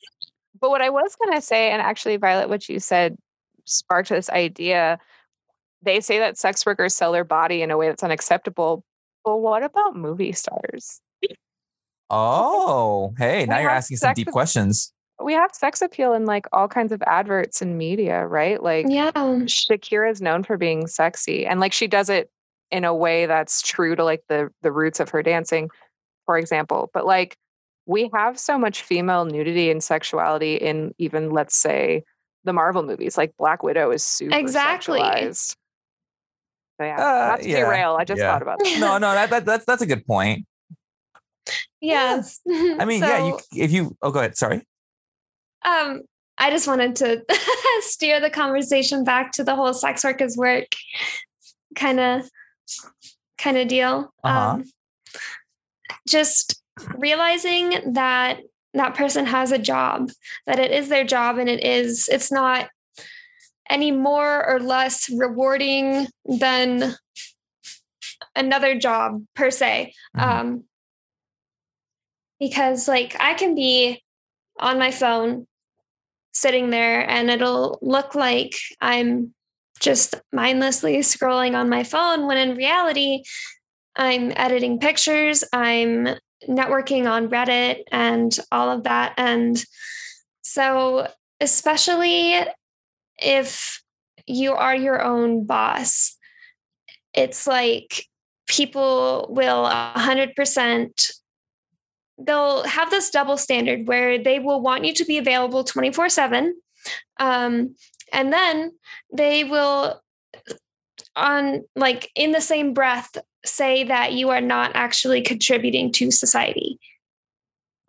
but what I was going to say, and actually, Violet, what you said sparked this idea. They say that sex workers sell their body in a way that's unacceptable. But what about movie stars? Oh, hey, now We you're asking some deep questions. We have sex appeal in like all kinds of adverts and media, right? Like yeah, Shakira is known for being sexy, and like she does it in a way that's true to like the the roots of her dancing, for example. But like we have so much female nudity and sexuality in even let's say the Marvel movies. Like Black Widow is super Exactly. sexualized. So yeah, Uh, not to yeah, derail. I just yeah. thought about that. No, no, that, that that's that's a good point. yes. I mean, yeah, you if you oh go ahead, sorry. um, I just wanted to steer the conversation back to the whole sex work workers work kind of kind of deal. Uh-huh. Um, just realizing that that person has a job, that it is their job, and it is it's not any more or less rewarding than another job per se. Mhm. Um, because like I can be on my phone sitting there and it'll look like I'm just mindlessly scrolling on my phone when in reality I'm editing pictures, I'm networking on Reddit and all of that and so especially if you are your own boss it's like people will 100% they'll have this double standard where they will want you to be available 24 7 um, and then they will on like in the same breath say that you are not actually contributing to society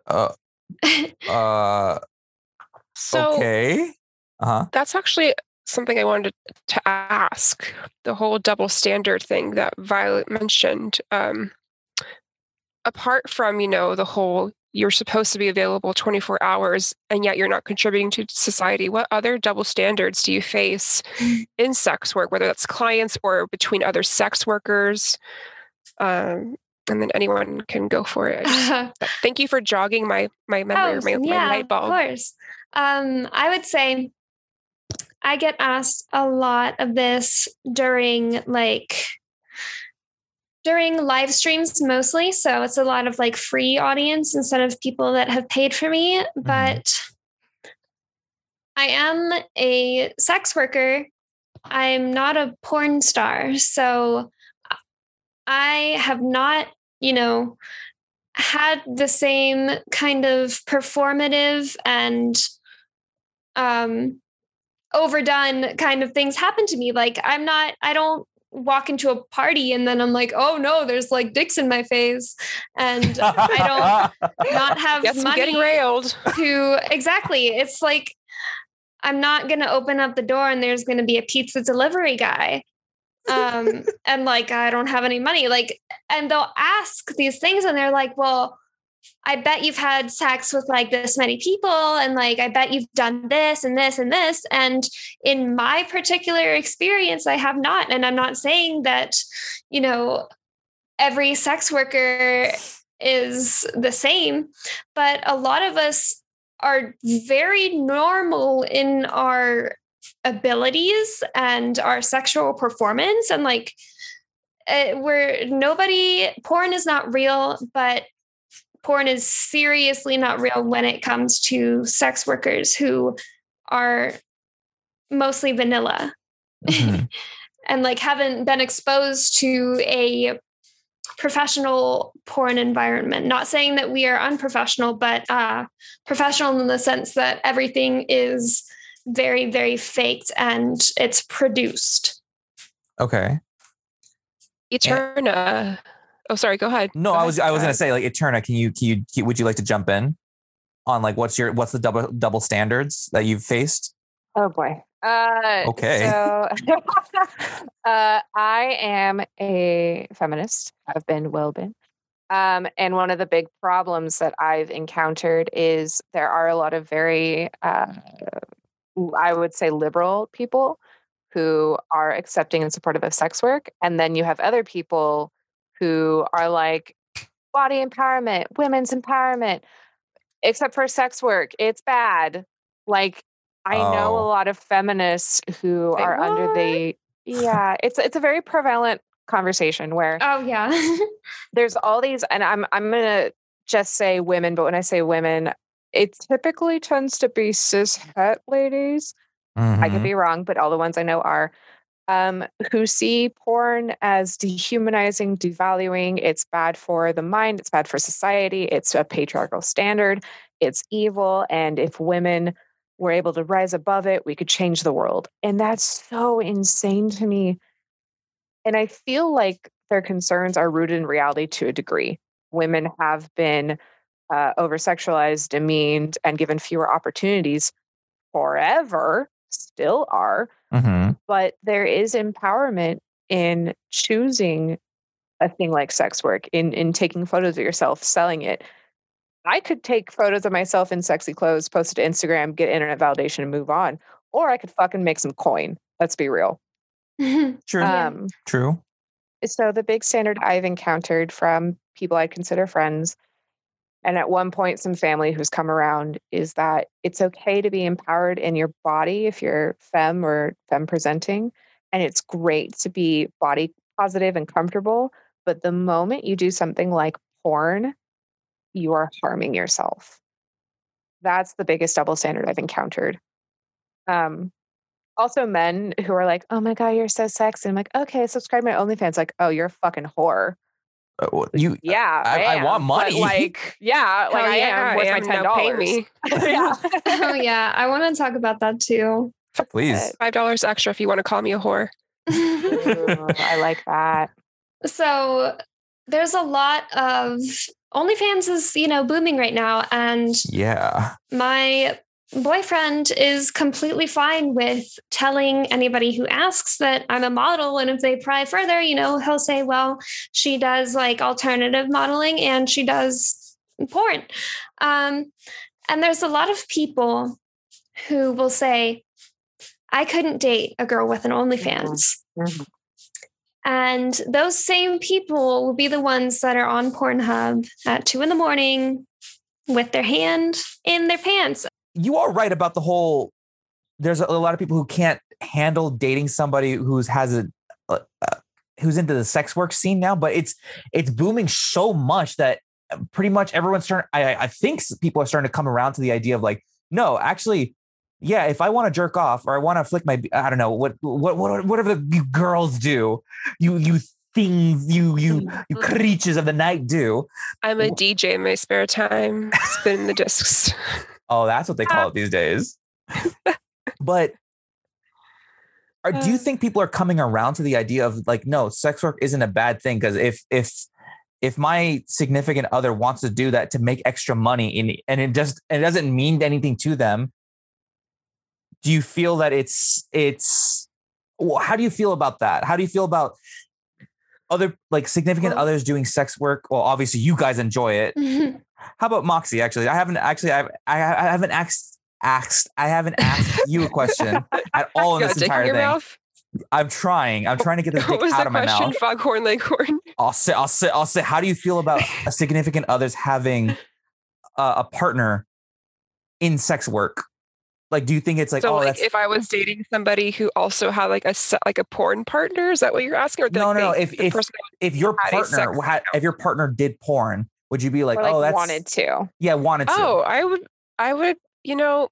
Uh, uh, So okay. Uh huh. that's actually something I wanted to ask. The whole double standard thing that Violet mentioned. Um, apart from, you know, the whole you're supposed to be available 24 hours and yet you're not contributing to society, what other double standards do you face in sex work, whether that's clients or between other sex workers? Um, and then anyone can go for it. Just- thank you for jogging my my memory, or my, my light bulb. Oh, Of course. Um, I would say I get asked a lot of this during like during live streams mostly. So it's a lot of like free audience instead of people that have paid for me. But I am a sex worker. I'm not a porn star. So I have not, you know, had the same kind of performative and um overdone kind of things happen to me. Like i'm not i don't walk into a party and then i'm like oh no there's like dicks in my face. And i don't not have Yes, I'm money getting railed. to exactly. It's like i'm not going to open up the door and there's going to be a pizza delivery guy um and like i don't have any money. Like and they'll ask these things and they're like well i bet you've had sex with like this many people and like i bet you've done this and this and this. And in my particular experience i have not. And i'm not saying that you know every sex worker is the same but a lot of us are very normal in our abilities and our sexual performance. And like uh, we're nobody porn is not real but porn is seriously not real when it comes to sex workers who are mostly vanilla Mhm. and like haven't been exposed to a professional porn environment not saying that we are unprofessional but uh professional in the sense that everything is very very faked and it's produced Okay. Eterna. Oh, sorry. Go ahead. No, Go I ahead. was I was gonna say like Eterna. Can you can you would you like to jump in on like what's your what's the double double standards that you've faced? Oh boy. Uh, Okay. So, uh, I am a feminist. I've been, well been. Um, and one of the big problems that I've encountered is there are a lot of very, uh, I would say, liberal people who are accepting and supportive of sex work, and then you have other people who are like body empowerment, women's empowerment, except for sex work, it's bad. Like I know a Oh. lot of feminists who are under the yeah, it's it's a very prevalent conversation where oh yeah there's all these and I'm I'm going to just say women, but when I say women, it typically tends to be cis het ladies. I could Mhm. be wrong, but all the ones I know are um, who see porn as dehumanizing, devaluing. It's bad for the mind. It's bad for society. It's a patriarchal standard. It's evil. And if women were able to rise above it, we could change the world. And that's so insane to me. And I feel like their concerns are rooted in reality to a degree. Women have been uh, over sexualized, demeaned, and given fewer opportunities forever, still are Mhm. but there is empowerment in choosing a thing like sex work in in taking photos of yourself selling it i could take photos of myself in sexy clothes post it to instagram get internet validation and move on or i could fucking make some coin let's be real True. um True. so the big standard I've encountered from people I consider friends, and at one point some family who's come around, is that it's okay to be empowered in your body if you're femme or femme presenting, and it's great to be body positive and comfortable. But the moment you do something like porn, you are harming yourself. That's the biggest double standard I've encountered. Um, also, men who are like, "Oh my god, you're so sexy." I'm like, "Okay, subscribe to my OnlyFans." Like, "Oh, you're a fucking whore." Uh, well, you Yeah, I- I am, want money. like, yeah, like Hell I yeah, am with I my am. ten pay dollars. me. yeah. oh yeah, I want to talk about that too. please. Five dollars extra if you want to call me a whore. Ooh, I like that. so there's a lot of OnlyFans is you know booming right now, and Yeah. my boyfriend is completely fine with telling anybody who asks that I'm a model. And if they pry further, you know, he'll say, well, she does like alternative modeling and she does porn. Um, and there's a lot of people who will say, I couldn't date a girl with an OnlyFans. Mhm. And those same people will be the ones that are on Pornhub at two in the morning with their hand in their pants. You are right about the whole. There's a, a lot of people who can't handle dating somebody who's has a, uh, uh, who's into the sex work scene now, but it's it's booming so much that pretty much everyone's starting. I I think people are starting to come around to the idea of like, no, actually, yeah, if I want to jerk off or I want to flick my, I don't know what what what whatever the girls do, you you things you you you creatures of the night do. I'm a DJ in my spare time, spinning the discs. Oh, that's what they call it these days. but are, do you Uh. think people are coming around to the idea of like, no, sex work isn't a bad thing? Because if if if my significant other wants to do that to make extra money in, and it just it doesn't mean anything to them, do you feel that it's it's well, how do you feel about that? How do you feel about other like significant Well- others doing sex work? Well, obviously you guys enjoy it. How about Moxie? Actually, I haven't actually I I, I haven't asked asked I haven't asked you a question at all in this entire thing. mouth? I'm trying. I'm trying to get the dick out of my question? mouth. Foghorn Leghorn. I'll say I'll say I'll say. How do you feel about a significant others having a, a partner in sex work? Like, do you think it's like so, oh like, if I was dating somebody who also had like a like a porn partner, is that what you're asking? Or No, like, no, if- if- if your had a sex partner had, if your partner did porn, would you be like, or like oh that's wanted to. yeah wanted to? oh, I would, I would, you know,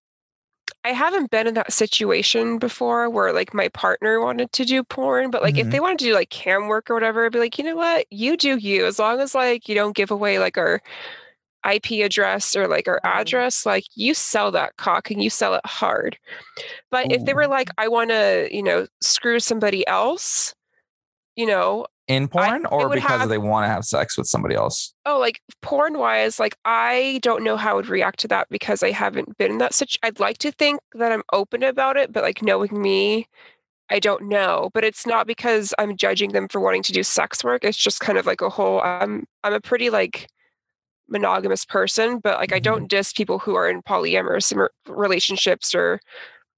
I haven't been in that situation before where like my partner wanted to do porn, but like if Mhm. they wanted to do like cam work or whatever, I'd be like, you know what, you do you, as long as like you don't give away like our IP address or like our Mhm. address, like you sell that cock and you sell it hard. But if they were like, I want to, you know, screw somebody else, you know, in porn or because have- they want to have sex with somebody else? oh, like porn wise, like I don't know how I would react to that because I haven't been in that situation. I'd like to think that I'm open about it, but like knowing me, I don't know. But it's not because I'm judging them for wanting to do sex work. It's just kind of like a whole. I'm I'm a pretty like monogamous person, but like I Mhm. don't diss people who are in polyamorous relationships or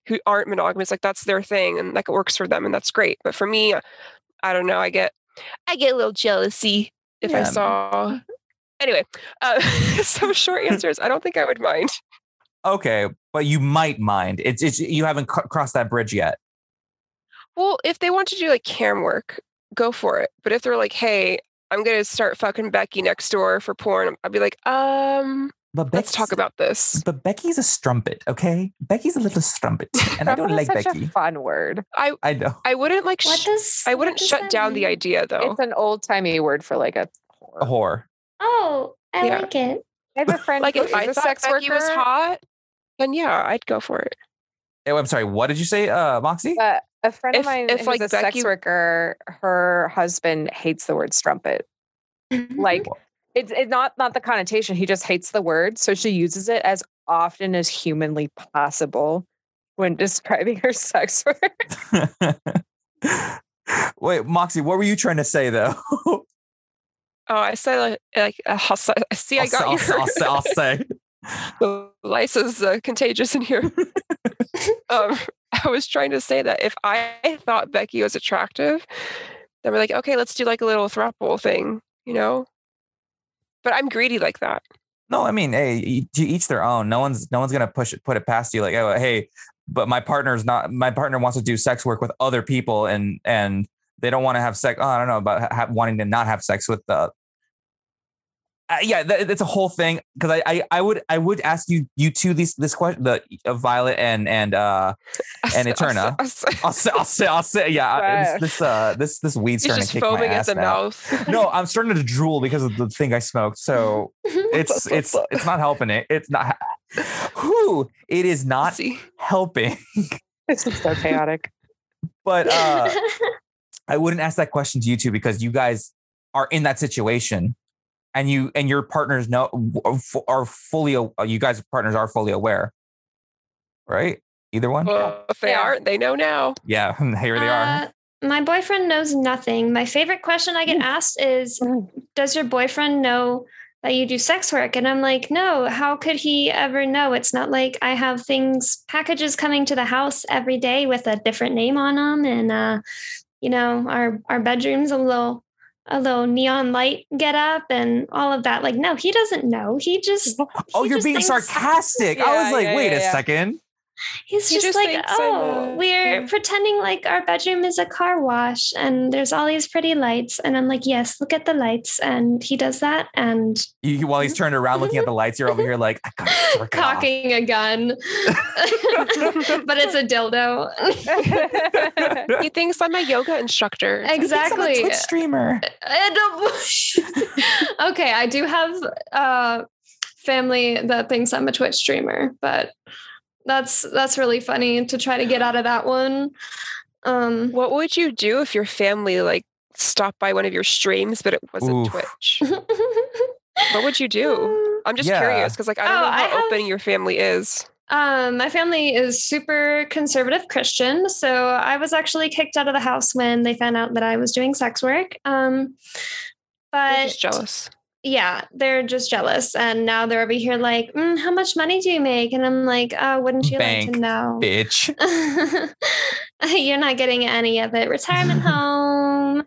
who aren't monogamous. Like that's their thing, and like it works for them, and that's great. But for me, I don't know. I get I get a little jealousy if I Yeah. saw. Anyway, uh, so short answers. I don't think I would mind. Okay, but you might mind. It's it's you haven't cr- crossed that bridge yet. Well, if they want to do like cam work, go for it. But if they're like, "Hey, I'm gonna start fucking Becky next door for porn," I'd be like, "Um, But let's talk about this." But Becky's a strumpet, okay? Becky's a little strumpet, and I don't Strumpet is like such Becky. a fun word. I I know. I wouldn't like. What sh- does I wouldn't does shut that down the idea though. It's an old timey word for like a whore. A whore. whore. Oh, I Yeah. like it. I have a friend Like who if is I a sex Becky worker. was hot, then yeah, I'd go for it. Oh, I'm sorry. What did you say, uh, Moxie? But a friend If- of mine if, who's like, a sex worker, her husband hates the word strumpet. Like it's it's not not the connotation. He just hates the word. So she uses it as often as humanly possible when describing her sex work. Wait, Moxie, what were you trying to say though? Oh, I said like, like uh, I'll see, I say, got I'll, your I'll say. I'll say. the lice is uh, contagious in here. um, I was trying to say that if I thought Becky was attractive, then we're like, okay, let's do like a little throuple thing, you know. But I'm greedy like that. No, I mean, hey, each their own. No one's no one's gonna push it, put it past you. Like, oh, hey, but my partner's not. My partner wants to do sex work with other people, and and they don't want to have sex. Oh, I don't know about ha- wanting to not have sex with the. Uh, yeah, that, it's a whole thing because I, I I would I would ask you you two these this question the uh, Violet and and uh And Eterna. I'll say- I'll say I'll say I'll say yeah Wow. this this uh this this weed's He's starting to kick my foaming at ass the now. mouth. No, I'm starting to drool because of the thing I smoked. So it's it's it's not helping it. It's not. Who it is not See, helping. This is so chaotic. But uh I wouldn't ask that question to you two because you guys are in that situation, and you and your partners know are fully. You guys partners are fully aware, right? Either one. well, if they Yeah. aren't, they know now. Yeah, here they are. Uh, my boyfriend knows nothing. My favorite question I get asked is, "Does your boyfriend know that you do sex work?" And I'm like, "No. How could he ever know? It's not like I have things, packages coming to the house every day with a different name on them, and uh, you know, our our bedroom's a little." A little neon light get up and all of that. Like, no, he doesn't know. He just Oh, he you're just being thinks- sarcastic. I was like, yeah, wait yeah, a yeah. second. He's He just, just like, oh, we're yeah. pretending like our bedroom is a car wash and there's all these pretty lights. And I'm like, yes, look at the lights. And he does that and You, you- while he's turned around looking at the lights, you're over here like, I gotta off. cocking a gun. but it's a dildo. He thinks I'm a yoga instructor. I think I'm a exactly. Twitch streamer. Okay, I do have uh family that thinks I'm a Twitch streamer, but that's that's really funny to try to get out of that one. Um What would you do if your family like stopped by one of your streams, but it wasn't Oof. Twitch? What would you do? I'm just Yeah. curious because like I don't Oh, know I how have- open your family is. Um, my family is super conservative Christian, so I was actually kicked out of the house when they found out that I was doing sex work. Um, but just jealous. Yeah, they're just jealous, and now they're over here like, mm, "How much money do you make?" And I'm like, "Oh, wouldn't you like to know?" Bitch. You're not getting any of it. Retirement home.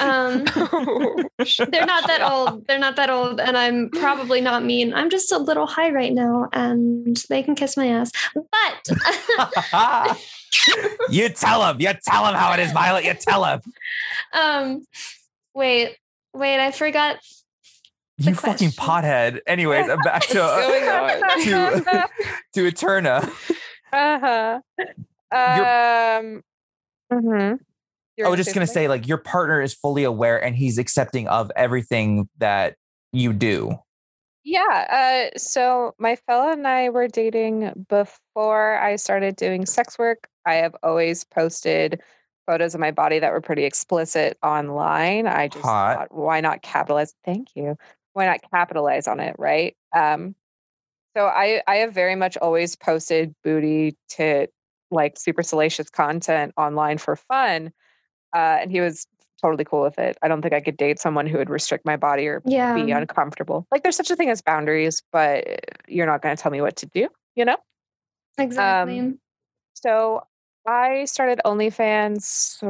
Um, they're not that old. They're not that old, and I'm probably not mean. I'm just a little high right now, and they can kiss my ass. But you tell them. You tell them how it is, Violet. You tell them. um, wait, wait, I forgot. You fucking pothead. Anyways, uh, back to What's going on? to to Eterna. uh-huh. Um, mhm. I was just gonna say, like, your partner is fully aware and he's accepting of everything that you do. Yeah. Uh, so my fella and I were dating before I started doing sex work. I have always posted photos of my body that were pretty explicit online. I just Hot. thought, why not capitalize? Thank you. Why not capitalize on it, right? Um, so I I have very much always posted booty tit like super salacious content online for fun, uh, and he was totally cool with it. I don't think I could date someone who would restrict my body or Yeah. be uncomfortable. Like there's such a thing as boundaries, but you're not going to tell me what to do, you know? Exactly. So I started OnlyFans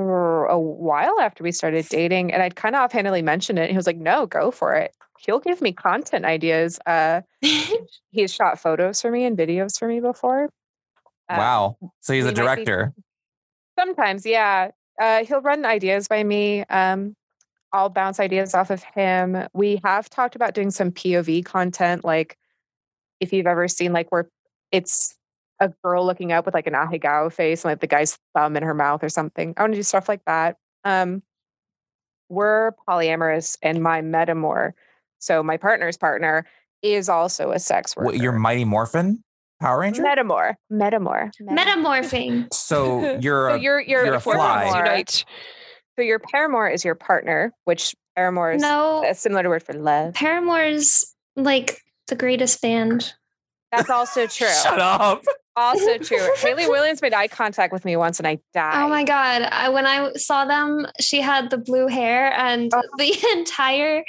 a while after we started dating, and I'd kind of offhandedly mentioned it. He was like, "No, go for it." He'll give me content ideas. Uh, he's shot photos for me and videos for me before. Uh, wow. So he's a might be- director. Sometimes, yeah. Uh, he'll run ideas by me. Um, I'll bounce ideas off of him. We have talked about doing some POV content, like if you've ever seen like where it's a girl looking up with like an ahegao face and like the guy's thumb in her mouth or something. I want to do stuff like that. Um, we're polyamorous, and my metamour, so my partner's partner, is also a sex worker. What, you're Mighty Morphin Power Ranger? metamour, metamour, Metamorphing. so you're So a, you're you're, you're a a fly. paramour. Unite. So your paramour is your partner, which paramour is No, a similar word for love. Paramore is like the greatest band. That's also true. Shut up. Also true. Hayley Williams made eye contact with me once and I died. Oh my god! I, when I saw them, she had the blue hair, and Oh. the entire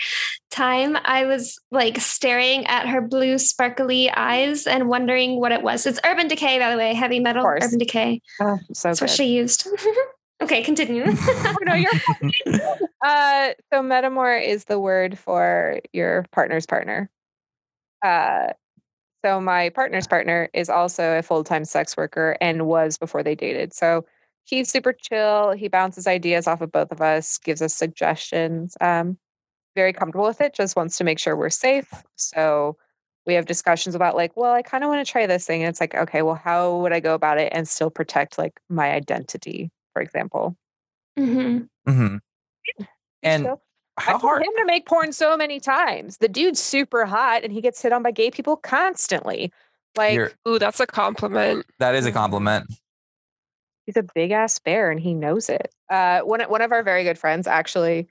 time I was like staring at her blue sparkly eyes and wondering what it was. It's Urban Decay, by the way, heavy metal. Urban Decay. Oh, so That's good. what she used. Okay, continue. no, you're fine. uh, so metamour is the word for your partner's partner. Uh, so my partner's partner is also a full-time sex worker and was before they dated. So he's super chill. He bounces ideas off of both of us, gives us suggestions. Um, very comfortable with it. Just wants to make sure we're safe. So we have discussions about like, well, I kind of want to try this thing. And it's like, okay, well, how would I go about it and still protect like my identity, for example? hmm hmm And So I how told hard? him to make porn so many times. The dude's super hot and he gets hit on by gay people constantly. Like You're- Ooh, that's a compliment. that is a compliment. he's a big ass bear and he knows it. Uh, one one of our very good friends actually,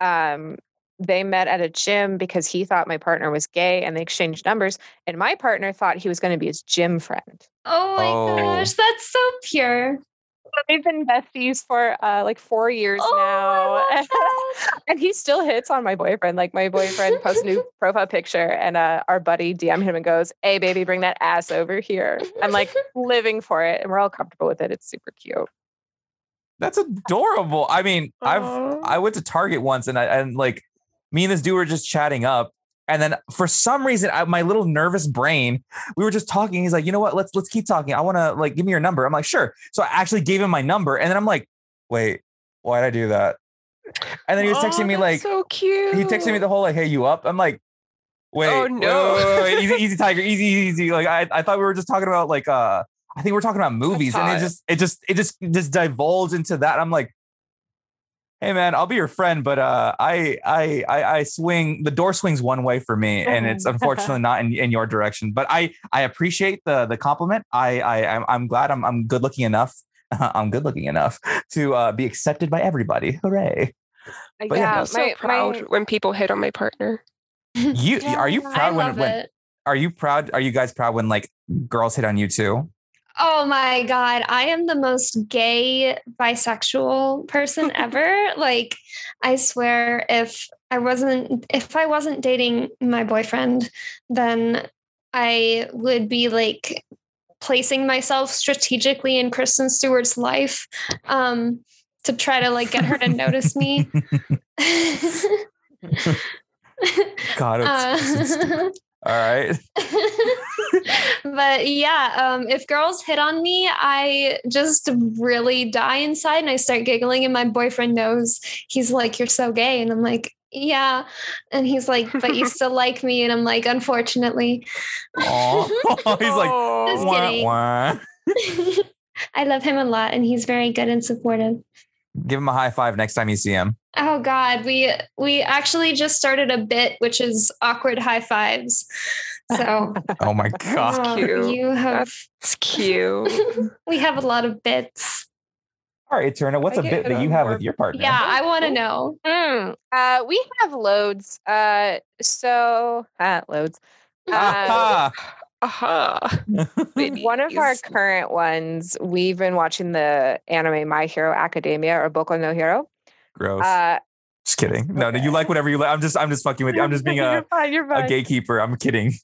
um, they met at a gym because he thought my partner was gay and they exchanged numbers. And my partner thought he was going to be his gym friend. Oh my Oh. gosh, that's so pure. So they've been besties for uh, like four years Oh, now. and he still hits on my boyfriend. Like my boyfriend posts a new profile picture, and uh, our buddy DM him and goes, "Hey, baby, bring that ass over here." I'm like living for it, and we're all comfortable with it. It's super cute. That's adorable. I mean, I've I went to Target once and I and like me and this dude were just chatting up. And then for some reason, I, my little nervous brain, we were just talking. He's like, you know what? Let's let's keep talking. I want to like give me your number. I'm like, sure. So I actually gave him my number, and then I'm like, wait, why did I do that? And then he was texting Aw, me like, so cute. he texted me the whole like, hey, you up? I'm like, wait, Oh, no. wait, wait, wait, easy, easy, tiger, easy, easy. Like I, I thought we were just talking about like, uh, I think we we're talking about movies, and it just, it just, it just, just divulged into that. I'm like, hey man, I'll be your friend, but uh, I, I, I, I swing. The door swings one way for me, and it's unfortunately not in, in your direction. But I, I appreciate the the compliment. I, I, I'm, I'm glad I'm, I'm good looking enough. I'm good looking enough to uh, be accepted by everybody. Hooray! But yeah, I'm so proud when people hit on my partner. You are you proud I when love when it. are you proud? Are you guys proud when like girls hit on you too? Oh my god, I am the most gay bisexual person ever. like I swear if I wasn't if I wasn't dating my boyfriend, then I would be like placing myself strategically in Kristen Stewart's life um to try to like get her to notice me. God, it's, Uh, all right. but yeah, um, if girls hit on me, I just really die inside and I start giggling, and my boyfriend knows. He's like, You're so gay. And I'm like, Yeah. And he's like, But you still like me. And I'm like, Unfortunately. He's like, Just wah, kidding. wah. I love him a lot and he's very good and supportive. Give him a high five next time you see him. Oh God, we we actually just started a bit which is awkward high fives. So Oh my god. cute. you have It's cute. we have a lot of bits. All right, Eterna, what's I a bit that you have board. with your partner? Yeah, I want to know. Mm, uh, we have loads. Uh, so uh, loads. Uh, Aha. Aha. one of our current ones, we've been watching the anime My Hero Academia or Boku no Hero. Gross. Uh, just kidding. No, no, you like whatever you like. I'm just, I'm just fucking with you. I'm just being a, you're fine. You're a gatekeeper. I'm kidding.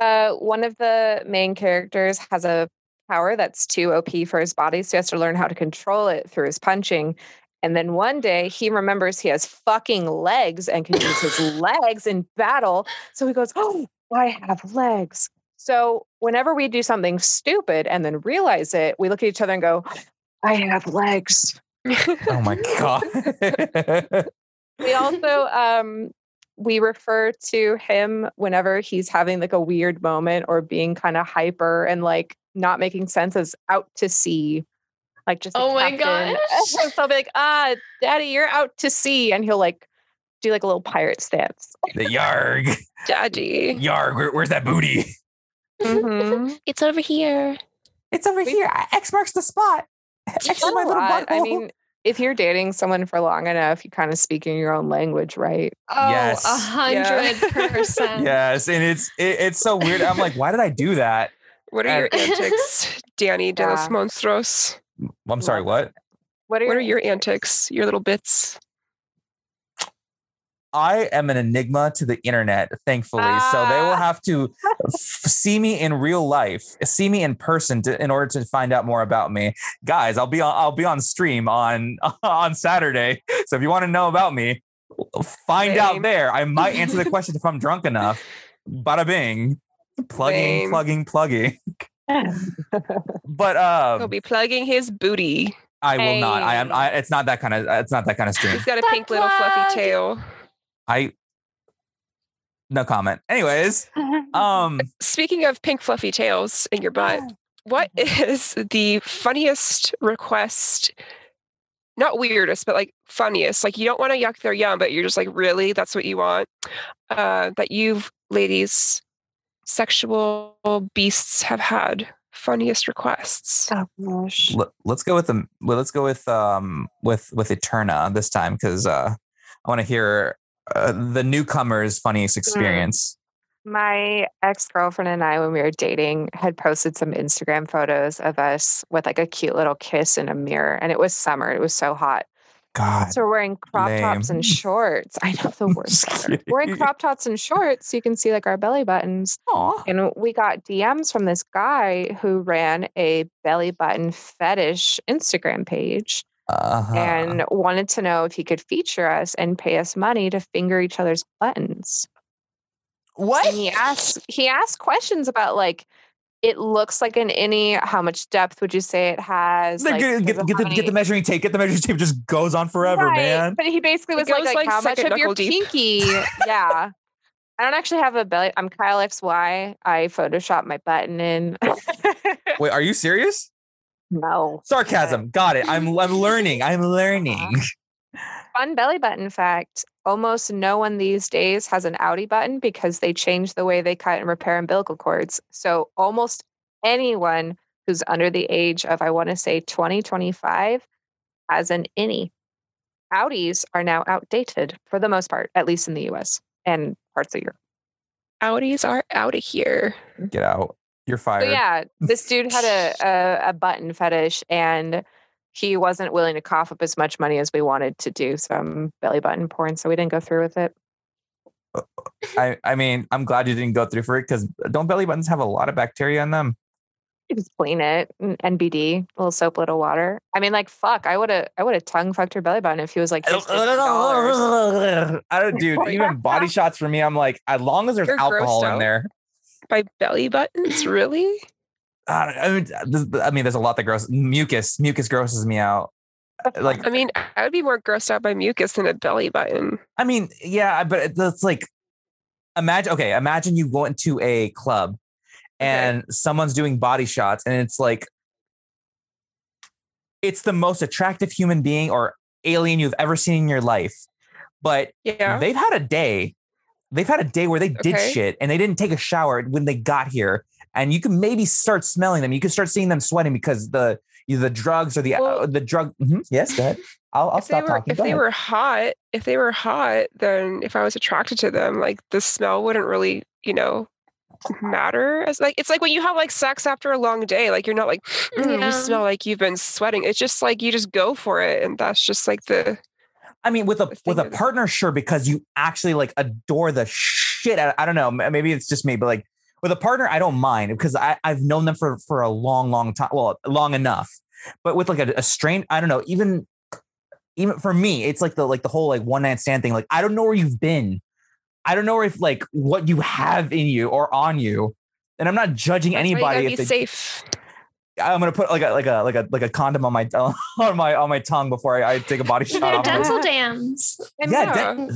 Uh, one of the main characters has a power that's too OP for his body, so he has to learn how to control it through his punching. And then one day he remembers he has fucking legs and can use his legs in battle. So he goes, Oh, I have legs. So whenever we do something stupid and then realize it, we look at each other and go, I have legs. Oh my god. We also um we refer to him whenever he's having like a weird moment or being kind of hyper and like not making sense as out to sea. Like just Oh my god. so I'll be like, ah, daddy, you're out to sea. And he'll like do like a little pirate stance. the yarg, Daddy. yarg. Where, where's that booty? Mhm. It's over here. It's over We- here. X marks the spot. X is Not my a little lot. I mean, if you're dating someone for long enough, you kind of speak in your own language, right? Oh, Yes. a hundred percent. yes, and it's it, it's so weird. I'm like, why did I do that? What are your antics, Danny de los Yeah. Monstros? I'm sorry. What? What are, What your, are your antics, your little bits? I am an enigma to the internet, thankfully. So they will Ah. have to f- see me in real life, see me in person to, in order to find out more about me, guys, I'll be on I'll be on stream on on Saturday. So if you want to know about me, find out there. I might answer the question if I'm drunk enough. Bada bing, plugging, Same. plugging, plugging. But He'll um, be plugging his booty. I will not. I am. I, it's not that kind of. It's not that kind of stream. He's got a Butt pink little fluffy tail. I. No comment. Anyways, um, Speaking of pink fluffy tails in your butt, what is the funniest request? Not weirdest, but like funniest. Like you don't want to yuck their yum, but you're just like, really? That's what you want? Uh, that you've ladies, sexual beasts have had funniest requests. Oh gosh. let, us go with the. Well, let's go with um with with Eterna this time because uh, I want to hear uh, the newcomer's funniest experience. My ex girlfriend and I, when we were dating, had posted some Instagram photos of us with like a cute little kiss in a mirror. And it was summer. It was so hot. God, So we're wearing crop tops and shorts. I know the worst. We're wearing crop tops and shorts so you can see like our belly buttons. Aw. And we got DMs from this guy who ran a belly button fetish Instagram page Uh-huh. and wanted to know if he could feature us and pay us money to finger each other's buttons. what? And he asked he asked questions about like it looks like an innie. How much depth would you say it has? Like, get, get, get the, get the measuring tape. Get the measuring tape. Just goes on forever, Right, man. But he basically was like, like, like, how much of your deep. pinky? yeah. I don't actually have a belly. I'm Kyle XY. I photoshopped my button in. Wait, are you serious? No. Sarcasm. Got it. I'm I'm learning. I'm learning. Uh-huh. Fun belly button fact. Almost no one these days has an outie button because they changed the way they cut and repair umbilical cords. So almost anyone who's under the age of, I want to say 20, 25 has an innie. Outies are now outdated for the most part, at least in the US and parts of Europe. Outies are out of here. Get out. You're So fired. yeah, this dude had a, a a button fetish, and he wasn't willing to cough up as much money as we wanted to do some belly button porn, so we didn't go through with it. Uh, I, I mean, I'm glad you didn't go through for it because don't belly buttons have a lot of bacteria in them? You just clean it, NBD, a little soap, little water. I mean, like fuck, I would have I would have tongue fucked her belly button if he was like $50." I don't, dude. Even body shots for me, I'm like, as long as there's You're alcohol in there. By belly buttons, really? I, I mean, uh, this, I mean, there's a lot that gross. Mucus, mucus grosses me out. Uh, like, I mean, I would be more grossed out by mucus than a belly button. I mean, yeah, but it- it's like, imagine. Okay, imagine you go into a club and someone's doing body shots, and it's like, it's the most attractive human being or alien you've ever seen in your life, but Yeah. they've had a day. They've had a day where they did Okay. shit and they didn't take a shower when they got here, and you can maybe start smelling them. You can start seeing them sweating because the either the drugs or the Well- uh, the drug. Mhm, Yes, go ahead. I'll, I'll if they stop were talking. if Go they ahead. were hot, if they were hot, then if I was attracted to them, like the smell wouldn't really, you know, matter as like it's like when you have like sex after a long day, like you're not like "Mm, Yeah. you smell like you've been sweating. It's just like you just go for it, and that's just like the I mean, with a with a partner, sure, because you actually like adore the shit. Out, I don't know. Maybe it's just me, but like with a partner, I don't mind because I I've known them for for a long, long time. Well, long enough. But with like a, a strain, I don't know. Even even for me, it's like the like the whole like one night stand thing. Like I don't know where you've been. I don't know if like what you have in you or on you. And I'm not judging that's why you anybody gotta if be they, safe. I'm gonna put like a like a like a like a condom on my on my on my tongue before I, I take a body shot. They're off dental dams. And Yeah, Yeah.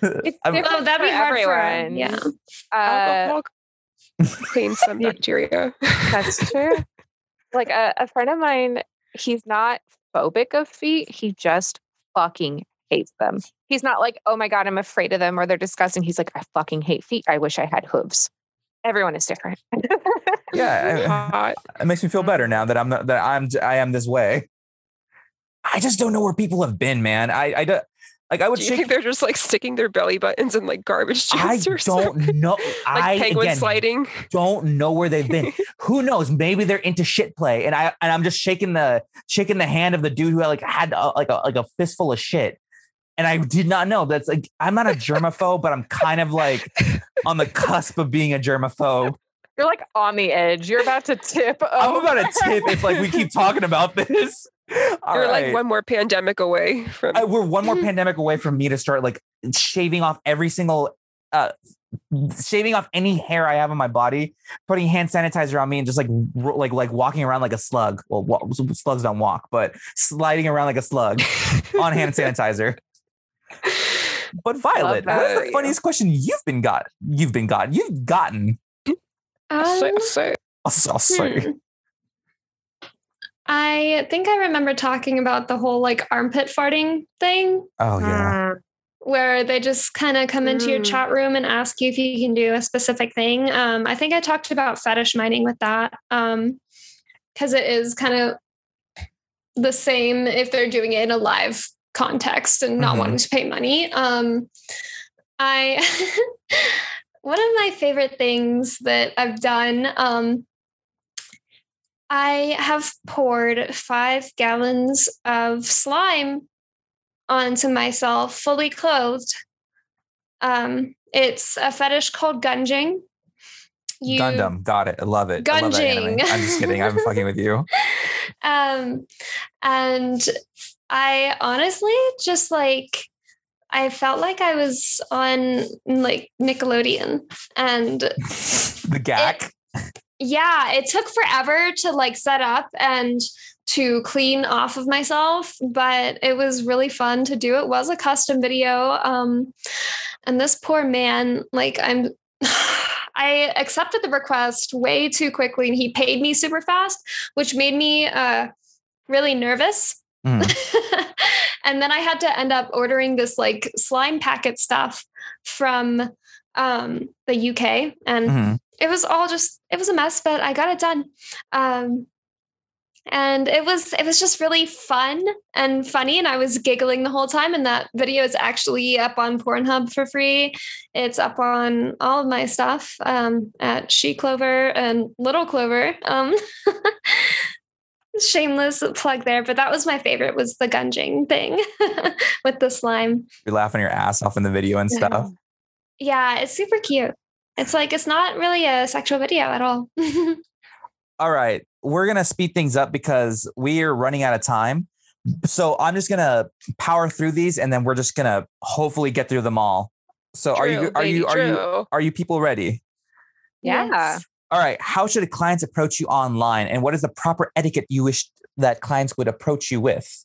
that- It's I'm- different Oh, that'd be for hard for everyone. yeah. Uh, Alcohol cleans some bacteria. That's true. like a, a friend of mine, he's not phobic of feet. He just fucking hates them. He's not like, oh my God, I'm afraid of them or they're disgusting. He's like, I fucking hate feet. I wish I had hooves. Everyone is different. yeah, Hot. it makes me feel better now that I'm not, that I'm I am this way. I just don't know where people have been, man. I I don't like I would Do you shake. think they're just like sticking their belly buttons in like garbage I chutes or something? don't know. Like I penguin again sliding. don't know where they've been. Who knows? Maybe they're into shit play, and I and I'm just shaking the shaking the hand of the dude who like had a, like a like a fistful of shit, and I did not know. That's like I'm not a germaphobe, but I'm kind of like on the cusp of being a germaphobe. You're like on the edge. You're about to tip. I'm about to tip if like we keep talking about this. All You're right. like one more pandemic away from. Uh, we're one more pandemic away from me to start like shaving off every single uh shaving off any hair I have on my body, putting hand sanitizer on me, and just like ro- like like walking around like a slug. Well, wa- slugs don't walk, but sliding around like a slug on hand sanitizer. But Violet, what's the you. funniest question you've been got? You've been got. You've gotten. Say- Um, say- I'll, I'll say. Hmm. I think I remember talking about the whole like armpit farting thing Oh yeah. Mm, where they just kind of come into your Mm. chat room and ask you if you can do a specific thing. Um, I think I talked about fetish mining with that because it is kind of the same if they're doing it in a live context and not Mhm. wanting to pay money. Um, I one of my favorite things that I've done. Um, I have poured five gallons of slime onto myself, fully clothed. Um, it's a fetish called gunging. You, Gundam, got it. I love it. I love. Gunging. I'm just kidding. I'm fucking with you. Um, and I honestly just like I felt like I was on like Nickelodeon, and The Gak. yeah, it took forever to like set up and to clean off of myself, but it was really fun to do. It was a custom video. Um, and this poor man, like I'm I accepted the request way too quickly and he paid me super fast, which made me uh really nervous. Mm. and then I had to end up ordering this like slime packet stuff from um the UK and Mhm. it was all just it was a mess but i got it done um and it was it was just really fun and funny and i was giggling the whole time and that video is actually up on pornhub for free it's up on all of my stuff um at she clover and little clover um shameless plug there but that was my favorite was the gunging thing with the slime You're laughing your ass off in the video and stuff. yeah it's super cute it's like it's not really a sexual video at all All right. We're going to speed things up because we are running out of time. So I'm just going to power through these and then we're just going to hopefully get through them all. So are you True, are you baby, are you are you people ready? Yeah. Yes. All right. How should clients approach you online and what is the proper etiquette you wish that clients would approach you with?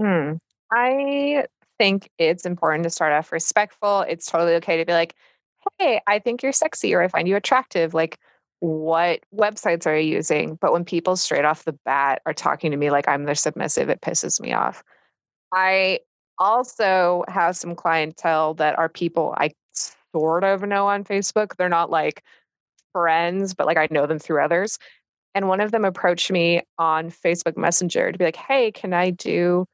Hmm. I think it's important to start off respectful. It's totally okay to be like, hey, I think you're sexy or I find you attractive. Like, what websites are you using? But when people straight off the bat are talking to me like I'm their submissive, it pisses me off. I also have some clientele that are people I sort of know on Facebook. They're not like friends, but like I know them through others. And one of them approached me on Facebook Messenger to be like, hey, can I do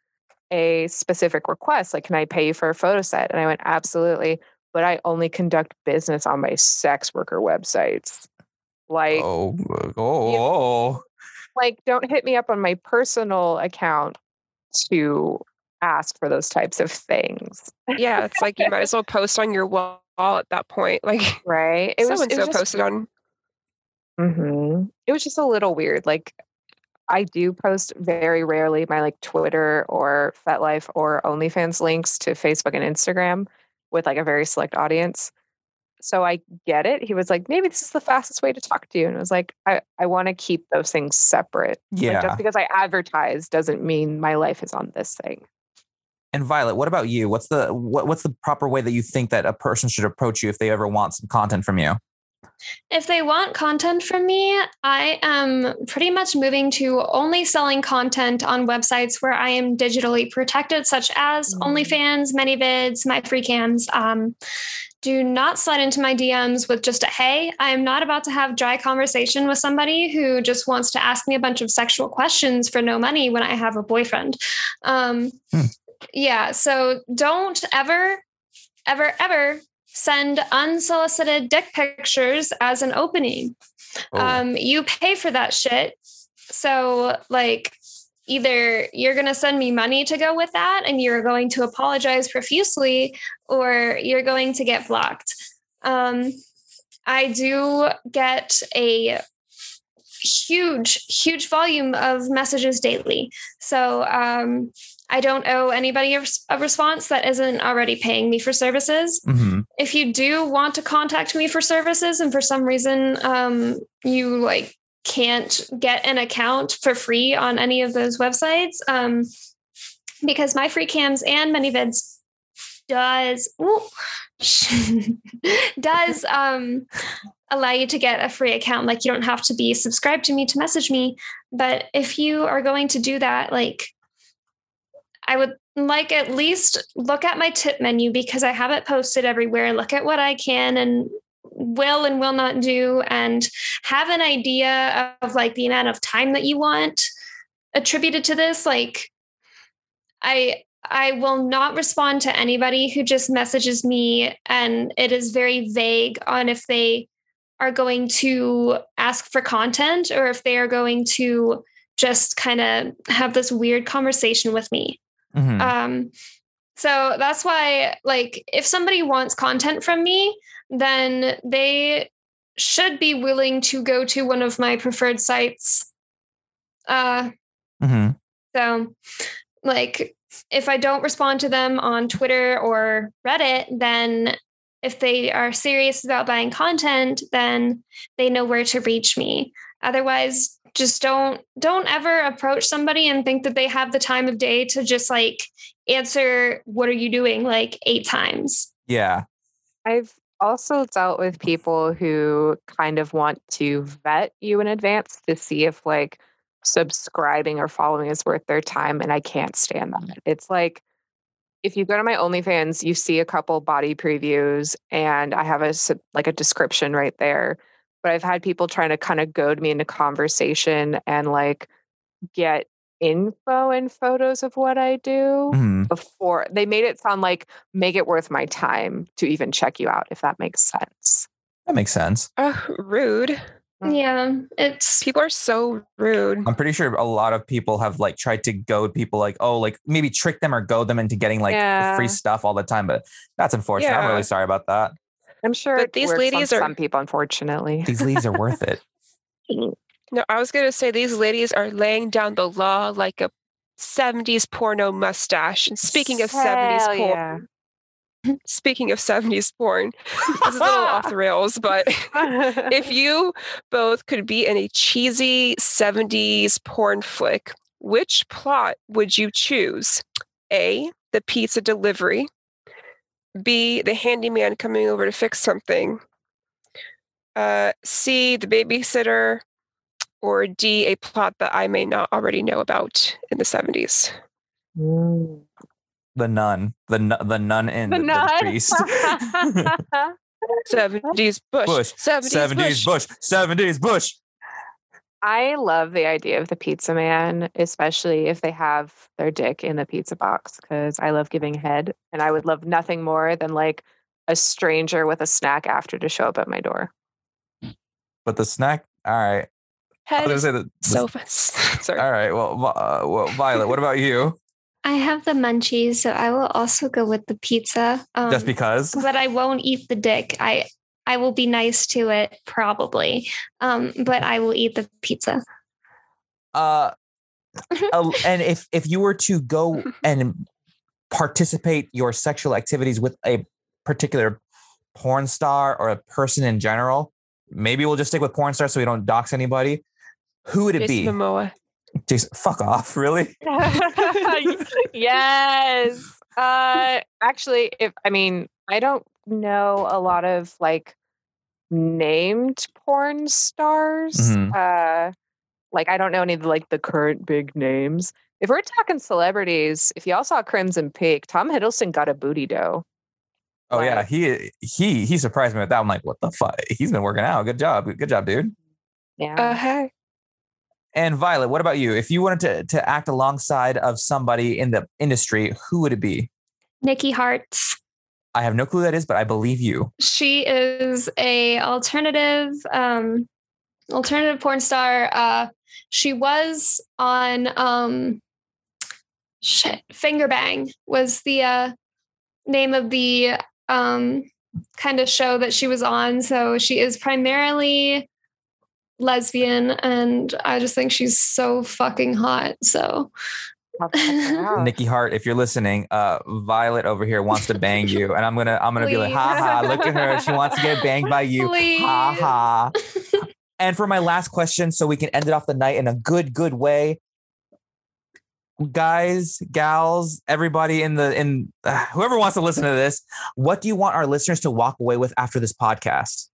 a specific request? Like, can I pay you for a photo set? And I went, absolutely. But I only conduct business on my sex worker websites. Like, Oh, oh, like don't hit me up on my personal account to ask for those types of things. yeah, it's like you might as well post on your wall at that point. Like Right. It was, so just posted on. hmm It was just a little weird. Like, I do post very rarely my like Twitter or FetLife or OnlyFans links to Facebook and Instagram with like a very select audience. So I get it. He was like, maybe this is the fastest way to talk to you. And I was like, I, I want to keep those things separate. Like, yeah. just because I advertise doesn't mean my life is on this thing. And Violet, what about you? What's the what, what's the proper way that you think that a person should approach you if they ever want some content from you? If they want content from me, I am pretty much moving to only selling content on websites where I am digitally protected, such as Mm. OnlyFans, ManyVids, MyFreeCams. Um, do not slide into my DMs with just a hey. I am not about to have dry conversation with somebody who just wants to ask me a bunch of sexual questions for no money when I have a boyfriend. Um, Hmm. Yeah, so don't ever, ever, ever send unsolicited dick pictures as an opening. Oh, Um, you pay for that shit. So, like, either you're going to send me money to go with that and you're going to apologize profusely, or you're going to get blocked. Um, I do get a huge, huge volume of messages daily. So um, I don't owe anybody a, res- a response that isn't already paying me for services. hmm If you do want to contact me for services and for some reason um, you like can't get an account for free on any of those websites, um, because MyFreeCams and ManyVids does ooh, does um, allow you to get a free account. Like you don't have to be subscribed to me to message me. But if you are going to do that, like I would like at least look at my tip menu because I have it posted everywhere. Look at what I can and will and will not do and have an idea of like the amount of time that you want attributed to this. Like I I will not respond to anybody who just messages me and it is very vague on if they are going to ask for content or if they are going to just kind of have this weird conversation with me. Hmm Um, so that's why, like, if somebody wants content from me, then they should be willing to go to one of my preferred sites. Uh, hmm so, like, if I don't respond to them on Twitter or Reddit, then if they are serious about buying content, then they know where to reach me. Otherwise, just don't don't ever approach somebody and think that they have the time of day to just like answer what are you doing like eight times. Yeah. I've also dealt with people who kind of want to vet you in advance to see if like subscribing or following is worth their time and I can't stand that. Mm-hmm. It's like if you go to my OnlyFans, you see a couple body previews and I have a like a description right there. But I've had people trying to kind of goad me into conversation and like get info and photos of what I do hmm before they made it sound like make it worth my time to even check you out if that makes sense That makes sense. Uh, rude. Mm. Yeah, it's People are so rude. I'm pretty sure a lot of people have like tried to goad people like, oh, like maybe trick them or goad them into getting like Yeah. free stuff all the time. But that's unfortunate. I'm really sorry about that. I'm sure But these ladies are- some people unfortunately These ladies are worth it. No, I was going to say these ladies are laying down the law like a 70s porno mustache. And speaking of 70s porn, yeah. speaking of 70s porn, this is a little off the rails, but if you both could be in a cheesy 70s porn flick, which plot would you choose? A, the pizza delivery. B, the handyman coming over to fix something. Uh, C, the babysitter. Or D, a plot that I may not already know about in the 70s. Mm. The nun, the the nun in the the, the priest. 70s Bush. Bush. 70s, 70s Bush. 70s Bush. I love the idea of the pizza man, especially if they have their dick in the pizza box, because I love giving head. And I would love nothing more than like a stranger with a snack after to show up at my door. But the snack, all right. I Head was is gonna say that. the- so fun. Sorry. all right. Well, uh, well, Violet, what about you? I have the munchies, so I will also go with the pizza. Um, Just because? but I won't eat the dick. I I will be nice to it probably, um, but I will eat the pizza. Uh, uh, and if if you were to go and participate your sexual activities with a particular porn star or a person in general, maybe we'll just stick with porn stars so we don't dox anybody. Who would it Jason be? Momoa. Jason, fuck off, really? yes. Uh actually if I mean, I don't know a lot of like named porn stars. Mhm. Uh like I don't know any of the, like the current big names. If we're talking celebrities, if y'all saw Crimson Peak, Tom Hiddleston got a booty dough. Oh yeah, he he he surprised me with that. I'm like, what the fuck? He's been working out. Good job, good job, dude. Yeah. Uh, hey. And Violet, what about you? If you wanted to to act alongside of somebody in the industry, who would it be? Nikki Hartz. I have no clue that is, but I believe you. She is a alternative um, alternative porn star. Uh, she was on um, shit. Finger Bang was the uh, name of the um, kind of show that she was on. So she is primarily lesbian, and I just think she's so fucking hot. So I'll check her out. Nikki Hart, if you're listening, uh, Violet over here wants to bang you, and I'm gonna I'm gonna be like, ha ha, look at her, she wants to get banged by you, ha ha. And for my last question, so we can end it off the night in a good good way, guys, gals, everybody in the in uh, whoever wants to listen to this, what do you want our listeners to walk away with after this podcast?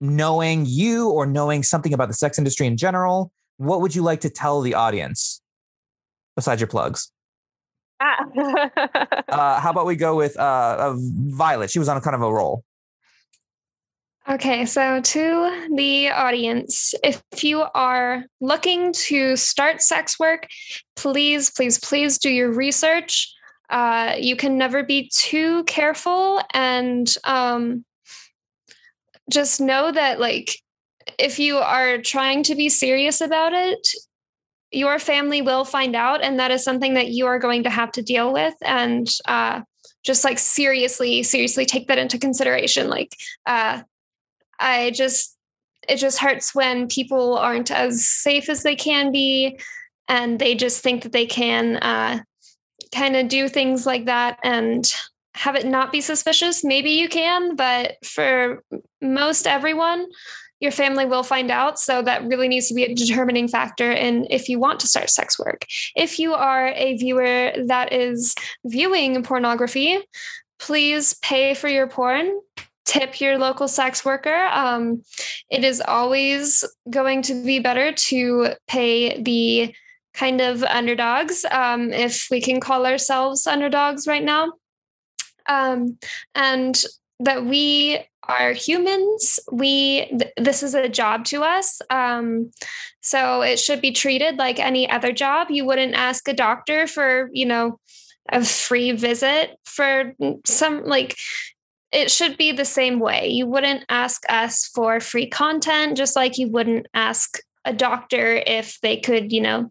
Knowing you or knowing something about the sex industry in general, what would you like to tell the audience besides your plugs? Ah. uh, how about we go with uh, uh, Violet? She was on kind of a roll. Okay, so to the audience, if you are looking to start sex work, please, please, please do your research. Uh, you can never be too careful, and um, just know that, like, if you are trying to be serious about it, your family will find out, and that is something that you are going to have to deal with. And uh, just like seriously, seriously take that into consideration. Like, uh, I just it just hurts when people aren't as safe as they can be and they just think that they can uh, kind of do things like that and have it not be suspicious maybe you can but for most everyone your family will find out so that really needs to be a determining factor in if you want to start sex work if you are a viewer that is viewing pornography please pay for your porn tip your local sex worker. Um, it is always going to be better to pay the kind of underdogs, um, if we can call ourselves underdogs right now. Um, and that we are humans. We th- this is a job to us, um, so it should be treated like any other job. You wouldn't ask a doctor for you know a free visit for some like it should be the same way. You wouldn't ask us for free content, just like you wouldn't ask a doctor if they could, you know,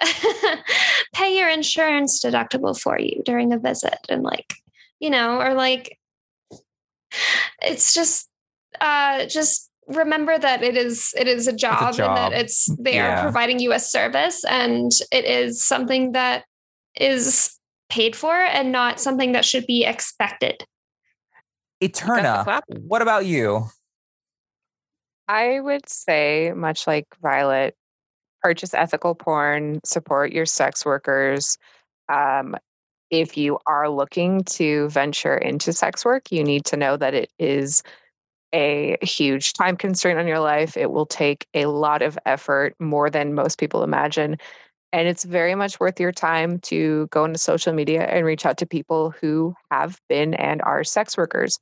pay your insurance deductible for you during a visit. And like, you know, or like, it's just, uh, just remember that it is it is a job, job. and that it's they Yeah. are providing you a service and it is something that is paid for and not something that should be expected Eterna, what about you? I would say, much like Violet, purchase ethical porn, support your sex workers. Um, if you are looking to venture into sex work, you need to know that it is a huge time constraint on your life. It will take a lot of effort, more than most people imagine. And it's very much worth your time to go into social media and reach out to people who have been and are sex workers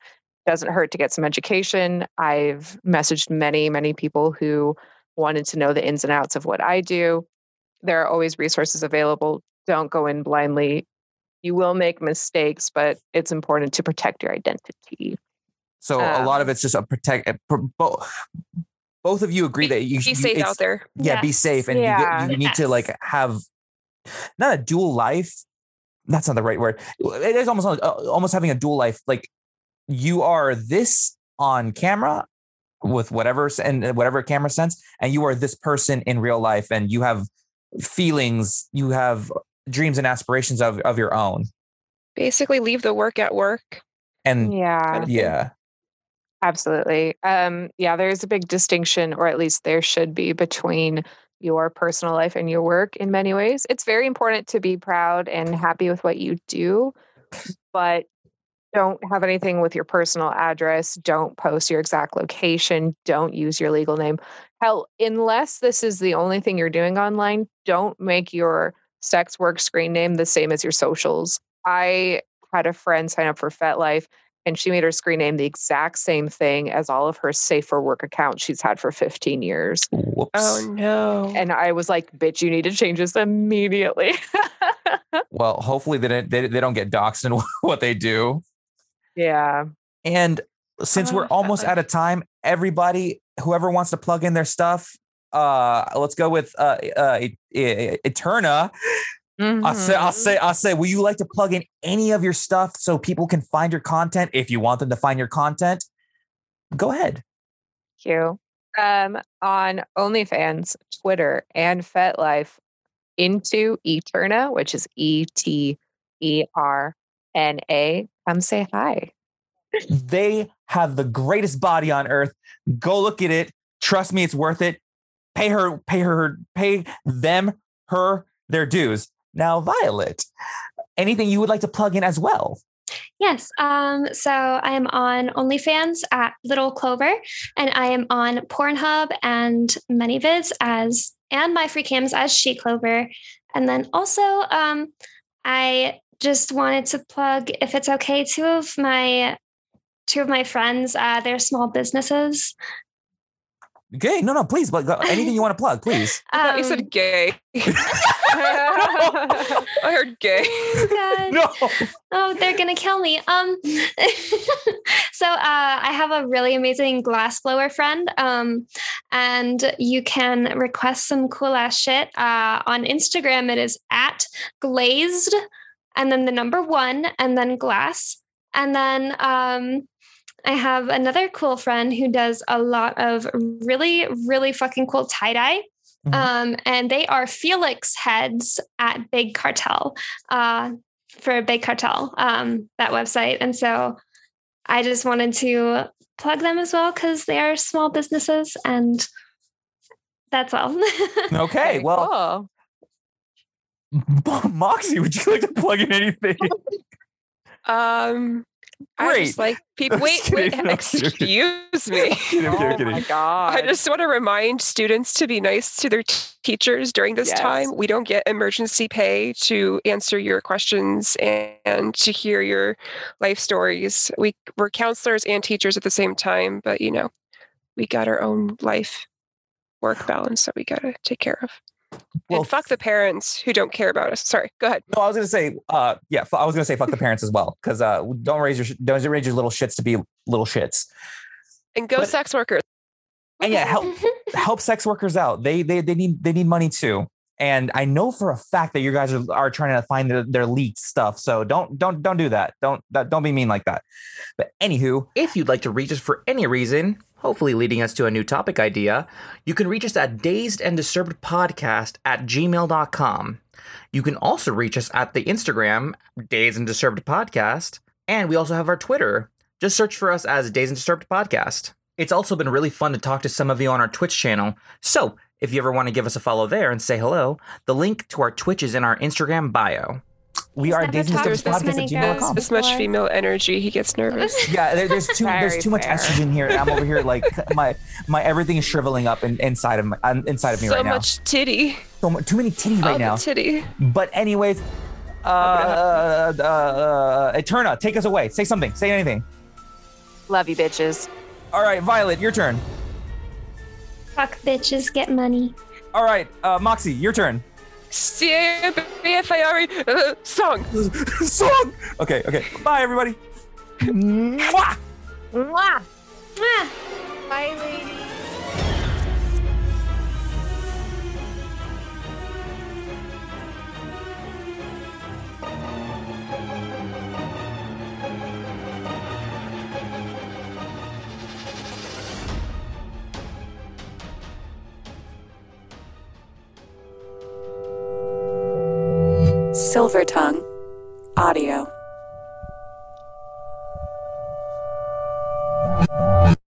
It doesn't hurt to get some education. I've messaged many, many people who wanted to know the ins and outs of what I do. There are always resources available. Don't go in blindly. You will make mistakes, but it's important to protect your identity. So a lot of Um, it's just a protect. Both, Both of you agree that you should Be safe it's- out there. Yeah, be safe, and you, Yeah. get, you need to like have not a dual life. That's not the right word. It is almost like, uh, almost having a dual life. Like you are this on camera with whatever and uh, whatever camera sense, and you are this person in real life, and you have feelings, you have dreams and aspirations of of your own. Basically, leave the work at work. And Yeah. Kind of thing. yeah, Absolutely. Um, yeah, there's a big distinction, or at least there should be, between your personal life and your work in many ways. It's very important to be proud and happy with what you do, but don't have anything with your personal address. Don't post your exact location. Don't use your legal name. Hell, unless this is the only thing you're doing online, don't make your sex work screen name the same as your socials. I had a friend sign up for FetLife and she made her screen name the exact same thing as all of her safer work accounts she's had for 15 years. whoops. Oh no. And I was like, bitch, you need to change this immediately. well, hopefully they don't they, they don't get doxxed in what they do. yeah. And since we're Oh, almost out of time, everybody, whoever wants to plug in their stuff, uh, let's go with uh, uh, Eterna. I'll say, I'll say, I'll say, will you like to plug in any of your stuff so people can find your content if you want them to find your content? Go ahead. Q. Um, on OnlyFans, Twitter, and FetLife, into Eterna, which is E T E R N A. Come say hi. They have the greatest body on earth. Go look at it. Trust me, it's worth it. Pay her, pay her, pay them, her, their dues. Now, Violet, anything you would like to plug in as well? Yes. Um, so I am on OnlyFans at Little Clover, and I am on Pornhub and ManyVids as and MyFreeCams as She Clover. And then also, um, I just wanted to plug, if it's okay, two of my two of my friends. Uh, they're small businesses. Okay, no, no, please, but go- anything you want to plug, please. I thought you Um, said gay. I heard gay. God. No. Oh, they're gonna kill me. Um, so uh, I have a really amazing glass blower friend. Um, and you can request some cool ass shit. Uh, on Instagram, it is at glazed, and then the number one, and then glass, and then um. I have another cool friend who does a lot of really, really fucking cool tie dye. Mhm. Um, and they are Felix heads at Big Cartel. Uh, for Big Cartel, um, that website. And so I just wanted to plug them as well because they are small businesses and that's all. Okay, well, cool. Moxie, would you like to plug in anything? Um, I just like people. Wait, wait. No, Excuse me. kidding, I'm kidding, I'm oh kidding. my god! I just want to remind students to be nice to their t- teachers during this Yes. time. We don't get emergency pay to answer your questions and, and to hear your life stories. We we're counselors and teachers at the same time, but you know, we got our own life work balance that we got to take care of. Well, and fuck the parents who don't care about us. Sorry, go ahead. No, I was gonna say, uh, yeah, fu- I was gonna say, fuck the parents as well, because uh, don't raise your sh- don't raise your little shits to be little shits, And go But- sex workers. and yeah, help help sex workers out. They they they need they need money too. And I know for a fact that you guys are, are trying to find their, their leaked stuff. So don't don't don't do that. Don't that, don't be mean like that. But anywho, if you'd like to reach us for any reason, hopefully leading us to a new topic idea, you can reach us at dazed and disturbed podcast at gmail.com. You can also reach us at the Instagram, Dazed and Disturbed Podcast, and we also have our Twitter. Just search for us as Dazed and Disturbed Podcast. It's also been really fun to talk to some of you on our Twitch channel. So, if you ever want to give us a follow there and say hello, the link to our Twitch is in our Instagram bio. We He's are never Dazed and talked Disturbed to this Podcast at gmail.com. girls. This much female energy, he gets nervous. Yeah, there, there's too there's Very too much fair. estrogen here, and I'm over here like my my everything is shriveling up in, inside of my um, inside of me so right now. So much titty. So mu- too many titties All right the now. titty. But anyways, uh, uh, uh, uh, Eterna, take us away. Say something. Say anything. Love you, bitches. All right, Violet, your turn. Fuck bitches, get money. All right, uh, Moxie, your turn. C-A-B-F-A-R-E, uh, song. Song. Okay, okay. Bye, everybody. Mwah! Mwah! Mwah. Bye, lady. Silver Tongue Audio.